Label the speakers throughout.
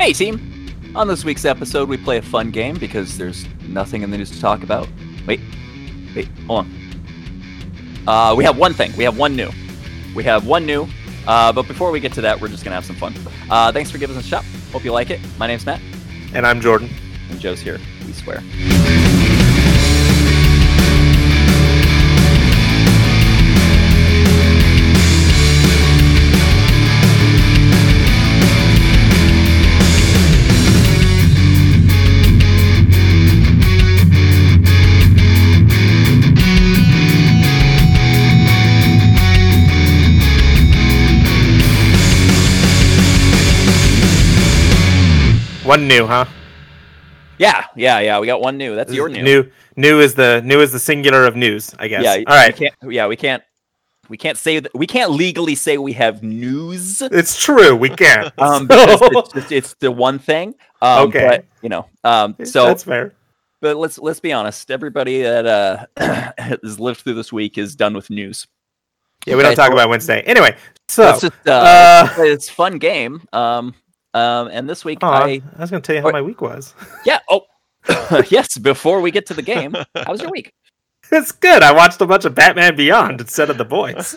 Speaker 1: Hey, team! On this week's episode, we play a fun game because there's nothing in the news to talk about. Wait, wait, hold on. Uh, we have one thing. We have one new. We have one new. Uh, but before we get to that, we're just gonna have some fun. Uh, thanks for giving us a shot. Hope you like it. My name's Matt,
Speaker 2: And I'm Jordan.
Speaker 1: and Joe's here. We swear.
Speaker 2: One new, huh?
Speaker 1: Yeah, yeah, yeah. We got one new. That's your new.
Speaker 2: New, new is the new is the singular of news, I guess.
Speaker 1: Yeah.
Speaker 2: All right.
Speaker 1: We can't, yeah, we can't. We can't say that. We can't legally say we have news.
Speaker 2: It's true. We can't.
Speaker 1: Um, because it's, just, it's the one thing. Um,
Speaker 2: Okay.
Speaker 1: But you know, um, so
Speaker 2: that's fair.
Speaker 1: but let's let's be honest. Everybody that uh has lived through this week is done with news.
Speaker 2: Yeah, we don't talk about Wednesday. Anyway, so
Speaker 1: just uh,
Speaker 2: uh,
Speaker 1: let's fun game. Um, um, and this week
Speaker 2: aw,
Speaker 1: I
Speaker 2: I was going to tell you how
Speaker 1: Wait.
Speaker 2: my week was.
Speaker 1: yeah oh yes. Before we get to the game, how was your week?
Speaker 2: It's good. I watched a bunch of Batman Beyond instead of The Boys.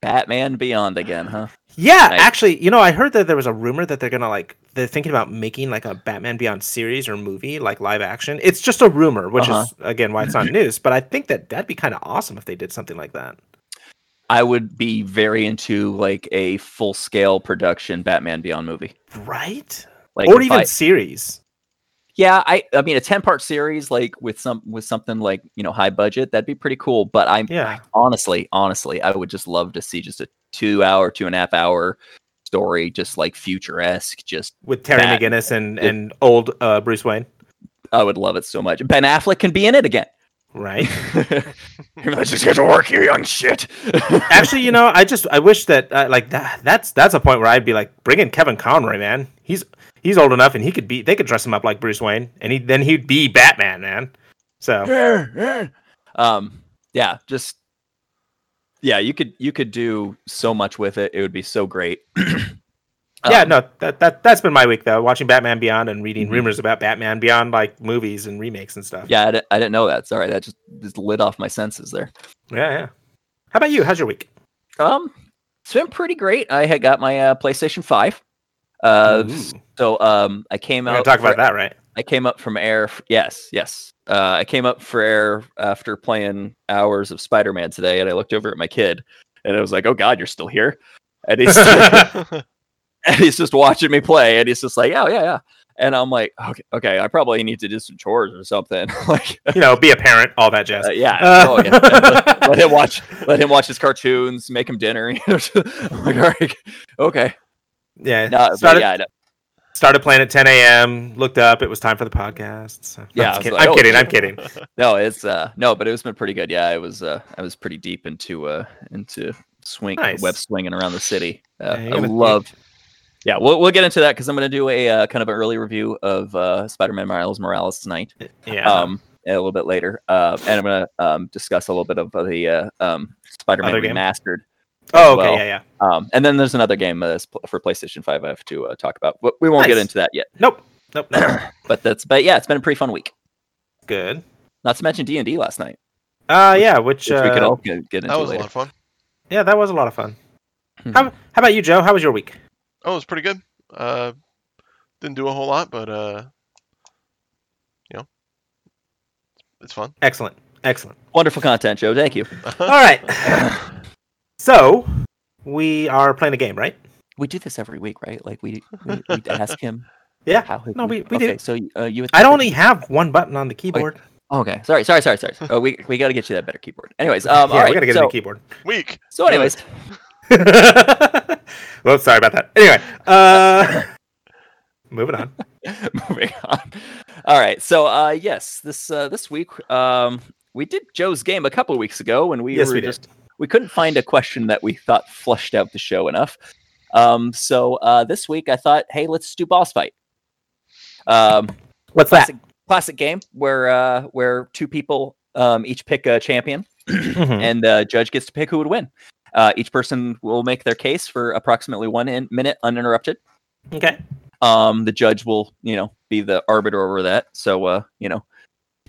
Speaker 1: Batman Beyond again, huh?
Speaker 2: Yeah,
Speaker 1: Nice.
Speaker 2: actually, you know, I heard that there was a rumor that they're gonna like they're thinking about making like a Batman Beyond series or movie, like live action. It's just a rumor, which
Speaker 1: Uh-huh.
Speaker 2: is again why it's not news. But I think that that'd be kind of awesome if they did something like that.
Speaker 1: I would be very into like a full scale production Batman Beyond movie.
Speaker 2: Right?
Speaker 1: Like
Speaker 2: or even
Speaker 1: I-
Speaker 2: series.
Speaker 1: Yeah, I I mean a 10 part series like with some with something like, you know, high budget, that'd be pretty cool. But I'm
Speaker 2: Yeah.
Speaker 1: honestly, honestly, I would just love to see just a two hour, two and a half hour story, just like future esque. Just
Speaker 2: With Terry
Speaker 1: Bat-
Speaker 2: McGinnis and, and old uh, Bruce Wayne.
Speaker 1: I would love it so much. Ben Affleck can be in it again.
Speaker 2: Right.
Speaker 1: Let's just get to work, you young shit.
Speaker 2: Actually, you know, I just I wish that uh, like that that's that's a point where I'd be like, bring in Kevin Conroy, man. He's he's old enough and he could be they could dress him up like Bruce Wayne and he then he'd be Batman, man. So
Speaker 1: um, yeah, just yeah, you could you could do so much with it. It would be so great.
Speaker 2: yeah,
Speaker 1: Um,
Speaker 2: no, that that that's been my week though, watching Batman Beyond and reading
Speaker 1: Mhm.
Speaker 2: rumors about Batman Beyond, like movies and remakes and stuff.
Speaker 1: Yeah, I, didn't know that. Sorry, that just just lit off my senses there.
Speaker 2: yeah, yeah. How about you? How's your week?
Speaker 1: Um, it's been pretty great. I had got my uh, PlayStation Five. Uh,
Speaker 2: Ooh.
Speaker 1: so um, I came
Speaker 2: We're
Speaker 1: out.
Speaker 2: talk
Speaker 1: for-
Speaker 2: about that, right?
Speaker 1: I came up from air. f- Yes, yes. Uh, I came up for air after playing hours of Spider Man today, and I looked over at my kid, and I was like, "Oh God, you're still here!" And he's and he's just watching me play, and he's just like, "Yeah, yeah, yeah." And I'm like, "Okay, okay, I probably need to do some chores or something." like,
Speaker 2: you know, be a parent, all that jazz.
Speaker 1: uh, yeah,
Speaker 2: Uh,
Speaker 1: oh, yeah. let, let him watch. Let him watch his cartoons. Make him dinner. I'm like, all right, okay.
Speaker 2: yeah.
Speaker 1: No,
Speaker 2: started,
Speaker 1: yeah, no,
Speaker 2: started playing at 10 a.m. Looked up, it was time for the podcast. So,
Speaker 1: Yeah,
Speaker 2: I'm, kidding.
Speaker 1: like,
Speaker 2: I'm
Speaker 1: oh,
Speaker 2: kidding. I'm kidding.
Speaker 1: no, it's uh, no, but it's been pretty good. Yeah, I was uh, I was pretty deep into uh, into swing
Speaker 2: Nice.
Speaker 1: web swinging around the city. Uh,
Speaker 2: Yeah,
Speaker 1: I love. Yeah, we'll we'll get into that because I'm going to do a uh, kind of an early review of uh, Spider-Man Miles Morales tonight.
Speaker 2: Yeah.
Speaker 1: um, a little bit later, uh, and I'm gonna um, discuss a little bit of the uh, um, Spider-Man
Speaker 2: Other game?
Speaker 1: remastered,
Speaker 2: oh, okay.
Speaker 1: well,
Speaker 2: yeah, yeah.
Speaker 1: um, and then there's another game uh, for PlayStation Five I have to uh, talk about. But we won't get into that yet.
Speaker 2: Nope. Nope. nope.
Speaker 1: But that's but yeah, it's been a pretty fun week.
Speaker 2: Good.
Speaker 1: Not to mention D and D last night,
Speaker 2: Uh, yeah. Which,
Speaker 1: which we could
Speaker 2: uh,
Speaker 1: all get, get into
Speaker 3: that was a
Speaker 1: later.
Speaker 3: lot of fun.
Speaker 2: yeah, that was a lot of fun.
Speaker 1: Mhm.
Speaker 2: How, how about you, Joe? How was your week?
Speaker 3: Oh, it was pretty good. Uh, didn't do a whole lot, but uh, you know, it's fun.
Speaker 2: Excellent. Excellent.
Speaker 1: Wonderful content, Joe. Thank you.
Speaker 2: All right. so, we are playing a game, right?
Speaker 1: We do this every week, right? Like we we, we ask him
Speaker 2: Yeah.
Speaker 1: how.
Speaker 2: No, we-
Speaker 1: week-
Speaker 2: we do.
Speaker 1: okay, So uh, you.
Speaker 2: I only have one button on the keyboard.
Speaker 1: Okay. Sorry. Sorry. Sorry. Sorry. Oh, we we got to get you that better keyboard. Anyways, um,
Speaker 2: yeah,
Speaker 1: all right.
Speaker 2: we gotta get
Speaker 1: so,
Speaker 2: a new keyboard.
Speaker 3: Week.
Speaker 1: so, anyways,
Speaker 2: well, sorry about that. Anyway, uh, moving on.
Speaker 1: moving on. All right. So, uh, yes, this uh, this week, um, we did Joe's game a couple weeks ago when we
Speaker 2: Yes,
Speaker 1: were
Speaker 2: we
Speaker 1: just we couldn't find a question that we thought flushed out the show enough. Um, so uh, this week I thought, hey, let's do boss fight. Um,
Speaker 2: What's
Speaker 1: classic classic game where uh, where two people um, each pick a champion
Speaker 2: Mhm.
Speaker 1: and the judge gets to pick who would win. Uh, each person will make their case for approximately one in- minute uninterrupted.
Speaker 2: Okay.
Speaker 1: Um, the judge will, you know, be the arbiter over that. So, uh, you know,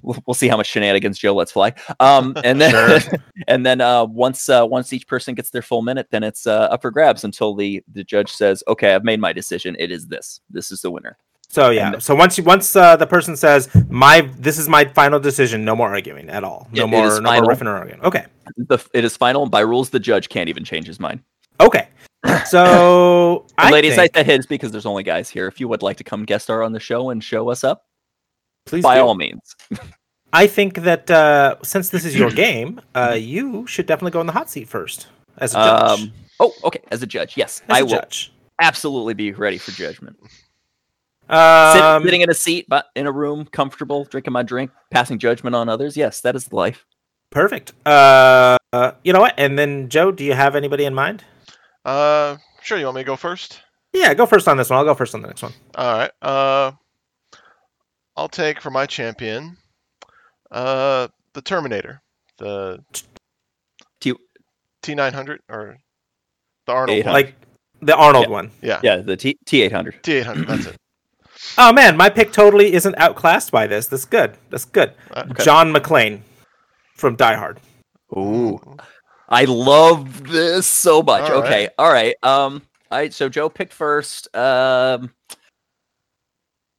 Speaker 1: we'll, we'll see how much shenanigans Joe lets fly. Um, and then, and then uh, once uh, once each person gets their full minute, then it's uh, up for grabs until the the judge says, "Okay, I've made my decision. It is this. This is the winner."
Speaker 2: So yeah. So once you once uh, the person says my this is my final decision, no more arguing at all. No
Speaker 1: It- it
Speaker 2: more
Speaker 1: is
Speaker 2: no
Speaker 1: final.
Speaker 2: more riffing or arguing. Okay.
Speaker 1: The, it is final. By rules, the judge can't even change his mind.
Speaker 2: Okay. So I
Speaker 1: ladies,
Speaker 2: think,
Speaker 1: I said his because there's only guys here. If you would like to come guest star on the show and show us up,
Speaker 2: please
Speaker 1: by
Speaker 2: do.
Speaker 1: all means.
Speaker 2: I think that uh, since this is your game, uh, you should definitely go in the hot seat first as a judge.
Speaker 1: Um, oh, okay. As a judge, yes,
Speaker 2: as
Speaker 1: I
Speaker 2: a
Speaker 1: will
Speaker 2: judge.
Speaker 1: absolutely be ready for judgment. Sit-
Speaker 2: Um,
Speaker 1: sitting in a seat, but in a room, comfortable, drinking my drink, passing judgment on others. Yes, that is life.
Speaker 2: perfect. Uh, uh, you know what? And then Joe, do you have anybody in mind?
Speaker 3: Uh, sure. You want me to go first?
Speaker 2: Yeah, go first on this one. I'll go first on the next one.
Speaker 3: All right. Uh, I'll take for my champion, uh, the Terminator, the
Speaker 1: T-
Speaker 3: T900 or the Arnold one.
Speaker 2: Like the Arnold
Speaker 1: Yeah.
Speaker 2: one.
Speaker 3: Yeah,
Speaker 1: Yeah, the T T eight hundred.
Speaker 3: T800. That's it.
Speaker 2: Oh man, my pick totally isn't outclassed by this. That's good. That's good.
Speaker 3: Uh,
Speaker 2: John McClane from Die Hard.
Speaker 1: Ooh, I love this so much.
Speaker 3: All
Speaker 1: okay, all right. Um, all right. So Joe picked first. Um,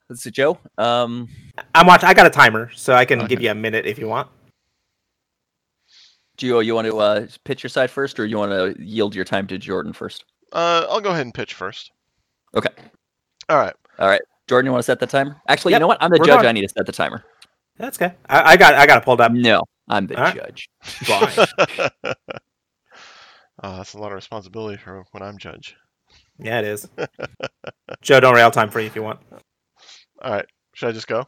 Speaker 1: let's see, Joe. Um,
Speaker 2: I'm watching. I got a timer, so I can give you a minute if you want.
Speaker 1: Joe, you want to uh, pitch your side first, or you want to yield your time to Jordan first?
Speaker 3: Uh, I'll go ahead and pitch first.
Speaker 1: Okay.
Speaker 3: All right.
Speaker 1: Jordan, you want to set the timer? Actually,
Speaker 2: Yep,
Speaker 1: you know what? I'm the
Speaker 2: we're
Speaker 1: judge.
Speaker 2: going.
Speaker 1: I need to set the timer.
Speaker 2: That's okay. I, I got. I got it pulled up.
Speaker 1: No, I'm the
Speaker 2: All right.
Speaker 1: judge.
Speaker 2: Fine.
Speaker 3: oh, that's a lot of responsibility for when I'm judge.
Speaker 2: yeah, it is. Joe, don't rail time for you if you want.
Speaker 3: All right. Should I just go?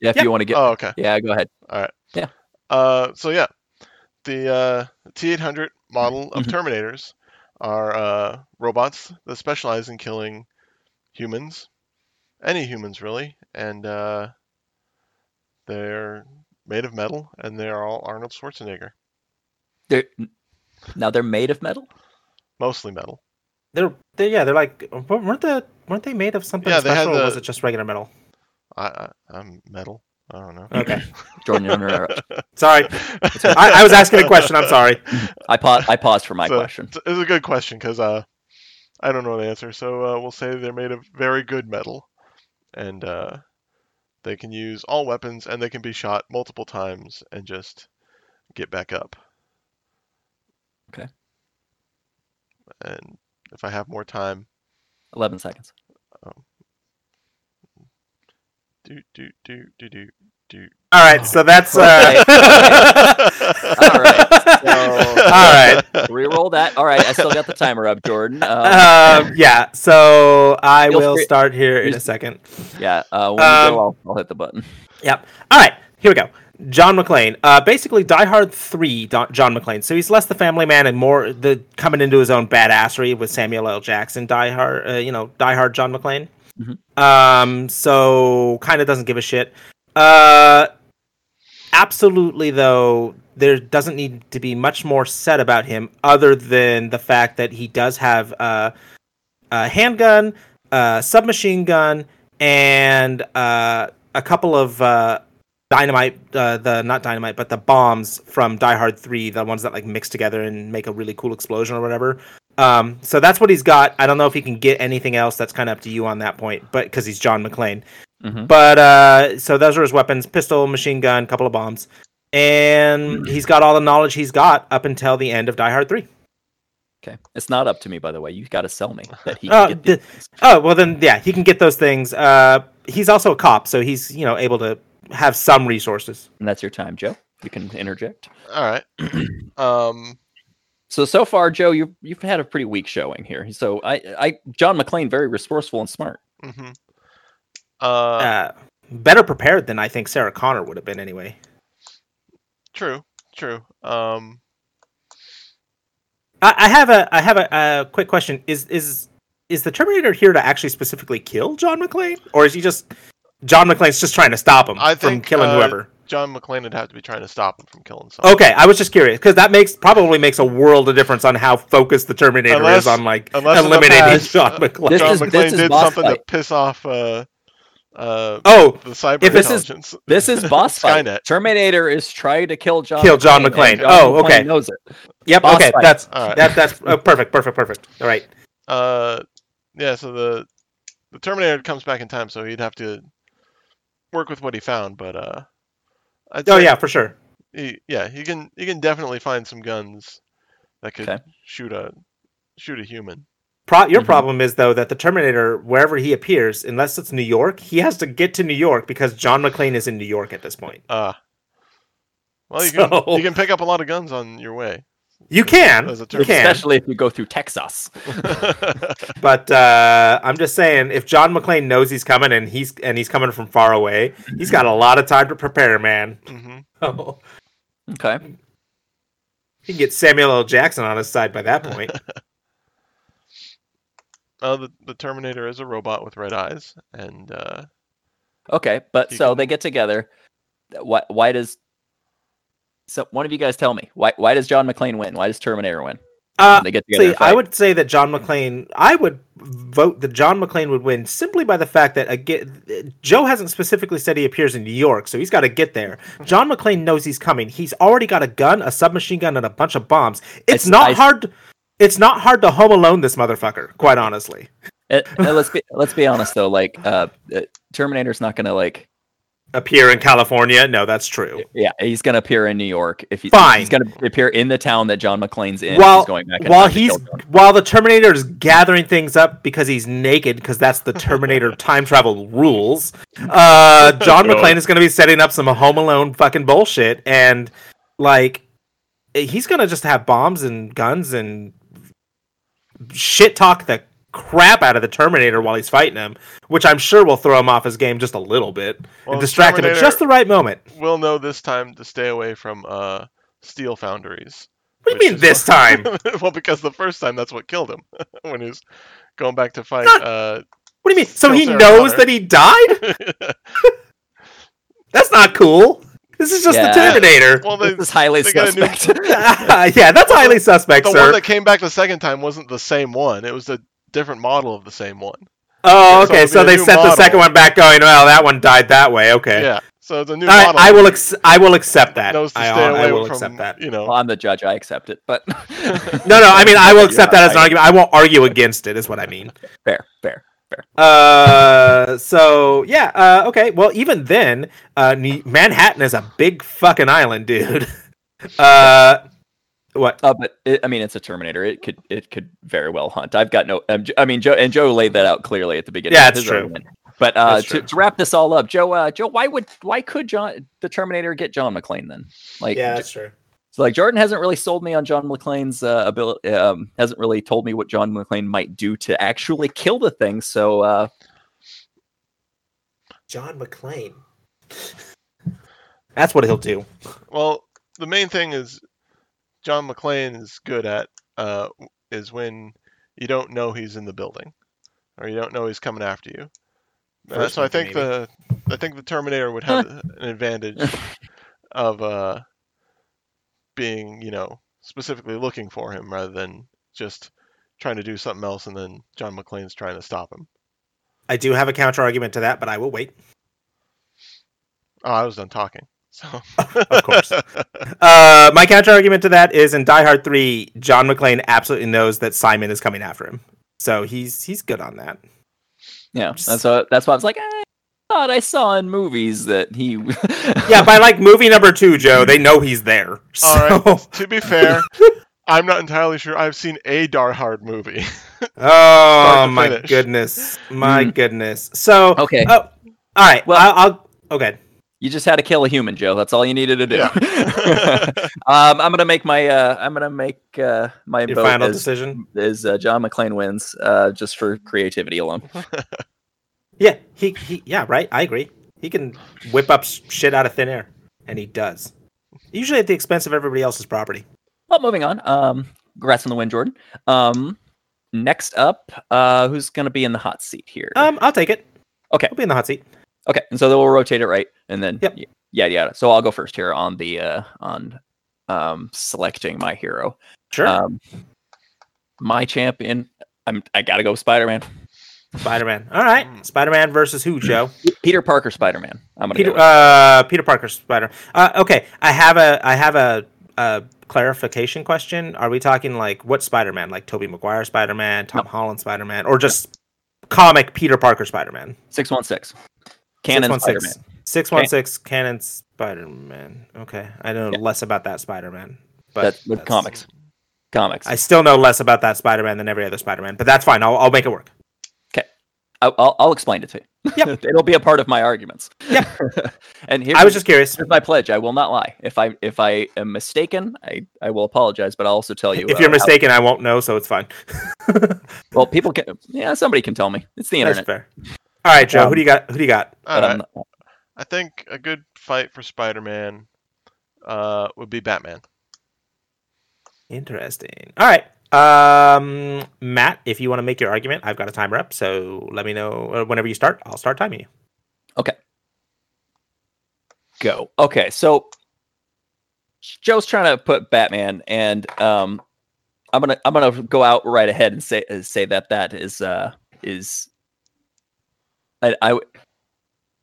Speaker 1: Yeah, if
Speaker 2: Yep.
Speaker 1: you want to get.
Speaker 3: Oh, okay.
Speaker 1: Yeah, go ahead.
Speaker 3: All right.
Speaker 1: Yeah.
Speaker 3: Uh, so yeah, the uh, T800 model of
Speaker 1: Mhm.
Speaker 3: Terminators are uh, robots that specialize in killing humans, any humans really, and uh, they're made of metal, and they are all Arnold Schwarzenegger,
Speaker 1: They're, now they're made of metal.
Speaker 3: mostly metal.
Speaker 2: They're, they yeah, they're like weren't the weren't they made of something
Speaker 3: Yeah, they had
Speaker 2: special, or was it just regular metal?
Speaker 3: I, I I'm metal. I don't know.
Speaker 2: Okay,
Speaker 1: Jordan, you're interrupt.
Speaker 2: sorry. I, I was asking a question. I'm sorry.
Speaker 1: I paused. I paused for my
Speaker 3: So,
Speaker 1: question.
Speaker 3: It's, it's a good question because uh, I don't know the answer. So uh, we'll say they're made of very good metal, and uh, they can use all weapons, and they can be shot multiple times and just get back up.
Speaker 1: Okay.
Speaker 3: And if I have more time,
Speaker 1: Eleven seconds.
Speaker 3: do do do do do do.
Speaker 2: All right, so that's uh,
Speaker 1: All right.
Speaker 2: all right.
Speaker 1: Reroll that. All right, I still got the timer up, Jordan. Um,
Speaker 2: Um, yeah, so I
Speaker 1: Feel
Speaker 2: will
Speaker 1: free-
Speaker 2: start here in a second.
Speaker 1: yeah. Uh, when
Speaker 2: um,
Speaker 1: you go, I'll, I'll hit the button.
Speaker 2: Yep. All right, here we go. John McClane. Uh, basically, Die Hard Three. Don- John McClane. So he's less the family man and more the coming into his own badassery with Samuel L. Jackson. Die Hard. Uh, you know, Die Hard. John McClane.
Speaker 1: Mhm.
Speaker 2: Um. So kind of doesn't give a shit. Uh. Absolutely, though, there doesn't need to be much more said about him other than the fact that he does have a handgun, a submachine gun, and uh, a couple of uh, dynamite. Uh, the not dynamite, but the bombs from Die Hard Three, the ones that like mix together and make a really cool explosion or whatever. Um, so that's what he's got. I don't know if he can get anything else. That's kind of up to you on that point, but because he's John McClane.
Speaker 1: Mhm.
Speaker 2: But uh, so those are his weapons: pistol, machine gun, couple of bombs, and he's got all the knowledge he's got up until the end of Die Hard Three.
Speaker 1: Okay, it's not up to me, by the way. You got to sell me that he
Speaker 2: Uh,
Speaker 1: get
Speaker 2: the- Oh well, then yeah, he can get those things. Uh, he's also a cop, so he's you know able to have some resources.
Speaker 1: and that's your time, Joe. You can interject.
Speaker 3: All right. um.
Speaker 1: So so far, Joe, you've you've had a pretty weak showing here. So I I John McClane very resourceful and smart.
Speaker 3: hmm Uh.
Speaker 2: Uh, better prepared than I think Sarah Connor would have been anyway.
Speaker 3: True. True. Um.
Speaker 2: I, I have a I have a, a quick question. Is is is the Terminator here to actually specifically kill John McClane, or is he just John McClane's just trying to stop him
Speaker 3: I
Speaker 2: from
Speaker 3: think,
Speaker 2: killing
Speaker 3: uh,
Speaker 2: whoever?
Speaker 3: John McClane would have to be trying to stop him from killing someone.
Speaker 2: Okay, I was just curious because that makes probably makes a world of difference on how focused the Terminator
Speaker 3: Unless-
Speaker 2: is on like
Speaker 3: unless in the
Speaker 2: eliminating
Speaker 3: past,
Speaker 2: John
Speaker 3: uh,
Speaker 2: McClane.
Speaker 1: This
Speaker 3: John
Speaker 1: is-
Speaker 3: McClane did
Speaker 1: boss
Speaker 3: something to piss off uh, uh,
Speaker 2: oh,
Speaker 3: the cyber
Speaker 2: if
Speaker 1: this is-
Speaker 3: intelligence.
Speaker 1: This is boss fight.
Speaker 3: Skynet.
Speaker 1: Terminator is trying to kill John.
Speaker 2: Kill John
Speaker 1: and
Speaker 2: McClane.
Speaker 1: John
Speaker 2: Oh,
Speaker 1: McClane
Speaker 2: okay.
Speaker 1: Knows it.
Speaker 2: yep.
Speaker 1: boss
Speaker 2: Okay,
Speaker 1: fight.
Speaker 2: that's
Speaker 3: All right.
Speaker 2: that that's oh, perfect, perfect, perfect. All right.
Speaker 3: Uh, yeah. So the the Terminator comes back in time, so he'd have to work with what he found. But uh, I'd
Speaker 2: Oh yeah, for sure.
Speaker 3: he, yeah, he can he can definitely find some guns that could
Speaker 1: Okay.
Speaker 3: shoot a shoot a human.
Speaker 2: Pro- your
Speaker 1: Mhm.
Speaker 2: problem is though that the Terminator, wherever he appears, unless it's New York, he has to get to New York because John McClane is in New York at this point.
Speaker 3: Uh, well, you can you can pick up a lot of guns on your way.
Speaker 2: You can, you can,
Speaker 1: Especially if you go through Texas.
Speaker 2: but uh, I'm just saying, if John McClane knows he's coming and he's and he's coming from far away, he's got a lot of time to prepare, man.
Speaker 3: hmm
Speaker 2: Oh,
Speaker 1: Okay.
Speaker 2: he can get Samuel L. Jackson on his side by that point.
Speaker 3: Uh, the the Terminator is a robot with red eyes, and uh,
Speaker 1: Okay. But so
Speaker 3: can-
Speaker 1: they get together. Why? Why does? So one of you guys tell me why? Why does John McClane win? Why does Terminator win?
Speaker 2: Uh,
Speaker 1: they get together.
Speaker 2: See. I would say that John McClane. I would vote that John McClane would win simply by the fact that again, Joe hasn't specifically said he appears in New York, so he's got to get there. John McClane knows he's coming. He's already got a gun, a submachine gun, and a bunch of bombs. It's
Speaker 1: I-
Speaker 2: not
Speaker 1: I-
Speaker 2: hard. It's not hard to home alone this motherfucker. Quite honestly,
Speaker 1: Uh, uh, let's be let's be honest though. Like, uh, uh, Terminator's not gonna like.
Speaker 2: appear in California. No, that's true.
Speaker 1: Yeah, he's gonna appear in New York. If he,
Speaker 2: Fine.
Speaker 1: he's gonna appear in the town that John McClane's in.
Speaker 2: While
Speaker 1: he's going back.
Speaker 2: while he's while the Terminator is gathering things up because he's naked because that's the Terminator time travel rules. Uh, John
Speaker 3: God.
Speaker 2: McClane is going to be setting up some Home Alone fucking bullshit and like he's going to just have bombs and guns and shit talk the crap out of the Terminator while he's fighting him, which I'm sure will throw him off his game just a little bit
Speaker 3: well,
Speaker 2: and distract him at just the right moment.
Speaker 3: We'll know this time to stay away from uh, steel foundries.
Speaker 2: What do you mean this
Speaker 3: what-
Speaker 2: time?
Speaker 3: well, because the first time that's what killed him when he was going back to fight.
Speaker 2: Not-
Speaker 3: Uh,
Speaker 2: What do you mean? So he knows
Speaker 3: Connor.
Speaker 2: that he died? That's not cool. This is just
Speaker 1: Yeah.
Speaker 2: the Terminator.
Speaker 3: well, they,
Speaker 1: This is highly
Speaker 3: they got a new-
Speaker 1: suspect.
Speaker 2: yeah, that's highly suspect,
Speaker 3: the
Speaker 2: sir.
Speaker 3: one that came back the second time wasn't the same one. It was a different model of the same one.
Speaker 2: oh,
Speaker 3: so
Speaker 2: okay.
Speaker 3: it'll
Speaker 2: So, they
Speaker 3: new
Speaker 2: sent the second one back, going, "Well, that one died that way." Okay.
Speaker 3: Yeah. So it's a new
Speaker 2: All right,
Speaker 3: model.
Speaker 2: I will. Ex- I will accept that.
Speaker 3: knows to
Speaker 2: I,
Speaker 3: stay
Speaker 2: I
Speaker 3: away
Speaker 2: will
Speaker 3: from
Speaker 2: accept that.
Speaker 3: you know.
Speaker 1: Well, I'm the judge. I accept it. But
Speaker 2: No, no. I mean, I will accept
Speaker 1: not
Speaker 2: that as an
Speaker 1: right.
Speaker 2: argument. I won't argue against it. Is what I mean.
Speaker 1: Fair, fair.
Speaker 2: Uh, so yeah. Uh, okay. Well, even then, uh, Ne- Manhattan is a big fucking island, dude. Uh, what?
Speaker 1: Uh, but it, I mean, it's a Terminator. It could it could very well hunt. I've got no. Um, J- I mean, Joe and Joe laid that out clearly at the beginning.
Speaker 2: Yeah,
Speaker 1: that's
Speaker 2: true.
Speaker 1: argument. But uh,
Speaker 2: That's
Speaker 1: to, to wrap this all up, Joe, uh, Joe, why would why could John the Terminator get John McClane then? Like, yeah, that's J-
Speaker 2: true.
Speaker 1: So like Jordan hasn't really sold me on John McClane's uh, ability. Um, hasn't really told me what John McClane might do to actually kill the thing. So uh,
Speaker 2: John McClane. That's what he'll do.
Speaker 3: Well, the main thing is John McClane is good at uh, is when you don't know he's in the building or you don't know he's coming after you. Uh, so I think
Speaker 2: maybe.
Speaker 3: the I think the Terminator would have an advantage of uh, being you know specifically looking for him rather than just trying to do something else and then John McClane's trying to stop him.
Speaker 2: I do have a counter argument to that, but I will wait.
Speaker 3: Oh, I was done talking. So
Speaker 2: Of course. Uh, my counter argument to that is in Die Hard 3, John McClane absolutely knows that Simon is coming after him. So he's he's good on that.
Speaker 1: yeah, that's what that's why I was like, eh, I thought I saw in movies that he.
Speaker 2: Yeah, by like movie number two, Joe, they know he's there. So
Speaker 3: All right. to be fair, I'm not entirely sure. I've seen a Die Hard movie.
Speaker 2: Oh my
Speaker 3: finish.
Speaker 2: goodness. My
Speaker 1: Mm.
Speaker 2: goodness. So
Speaker 1: Okay.
Speaker 2: Oh, all right.
Speaker 1: Well-
Speaker 2: Well, I'll, I'll okay.
Speaker 1: You just had to kill a human, Joe. That's all you needed to do.
Speaker 3: Yeah.
Speaker 1: um, I'm gonna make my uh, I'm gonna make uh, my
Speaker 2: Your
Speaker 1: vote
Speaker 2: final
Speaker 1: as,
Speaker 2: decision.
Speaker 1: is uh, John McClane wins, uh, just for creativity alone.
Speaker 2: Yeah, he, he yeah, right. I agree. He can whip up shit out of thin air, and he does. Usually at the expense of everybody else's property.
Speaker 1: Well, moving on. Um, congrats on the win, Jordan. Um, next up, uh, who's gonna be in the hot seat here?
Speaker 2: Um, I'll take it.
Speaker 1: Okay.
Speaker 2: I'll be in the hot seat.
Speaker 1: okay, and so then we'll rotate it right, and then
Speaker 2: Yep.
Speaker 1: yeah, yeah. So I'll go first here on the uh on um selecting my hero.
Speaker 2: Sure.
Speaker 1: Um my champion, I'm I gotta go Spider Man.
Speaker 2: Spider Man. All right.
Speaker 3: Mm.
Speaker 2: Spider Man versus who, Joe?
Speaker 1: Peter Parker Spider Man. I'm gonna
Speaker 2: Peter
Speaker 1: go
Speaker 2: uh Peter Parker Spider. Uh, okay, I have a I have a, a clarification question. Are we talking like what Spider Man? Like Tobey Maguire Spider Man, Tom Holland Spider Man, or just comic Peter Parker Spider Man?
Speaker 1: six one six. Canon Spider Man.
Speaker 2: Six one six canon Spider Man. Okay, I know
Speaker 1: Yeah.
Speaker 2: less about that Spider Man, but
Speaker 1: That's with
Speaker 2: that's-
Speaker 1: comics. Comics.
Speaker 2: I still know less about that Spider Man than every other Spider Man, but that's fine. I'll I'll make it work.
Speaker 1: I, I'll, I'll explain it to you.
Speaker 2: Yep.
Speaker 1: It'll be a part of my arguments.
Speaker 2: Yeah,
Speaker 1: and here's,
Speaker 2: I was just curious.
Speaker 1: here's my pledge. I will not lie. If I if I am mistaken, I, I will apologize. But I'll also tell you
Speaker 2: If
Speaker 1: uh,
Speaker 2: you're
Speaker 1: how-
Speaker 2: mistaken, I won't know, so it's fine.
Speaker 1: well, people can. Yeah, somebody can tell me. It's the
Speaker 2: That's
Speaker 1: internet.
Speaker 2: fair. All right, Joe.
Speaker 1: Um,
Speaker 2: who do you got? Who do you got?
Speaker 3: All right.
Speaker 1: I'm not-
Speaker 3: I think a good fight for Spider-Man uh, would be Batman.
Speaker 2: Interesting. All right. Um, Matt, if you want to make your argument, I've got a timer up, so let me know whenever you start. I'll start timing you. Okay.
Speaker 1: Go. Okay, so Joe's trying to put Batman, and um, I'm gonna I'm gonna go out right ahead and say say that that is uh is I, I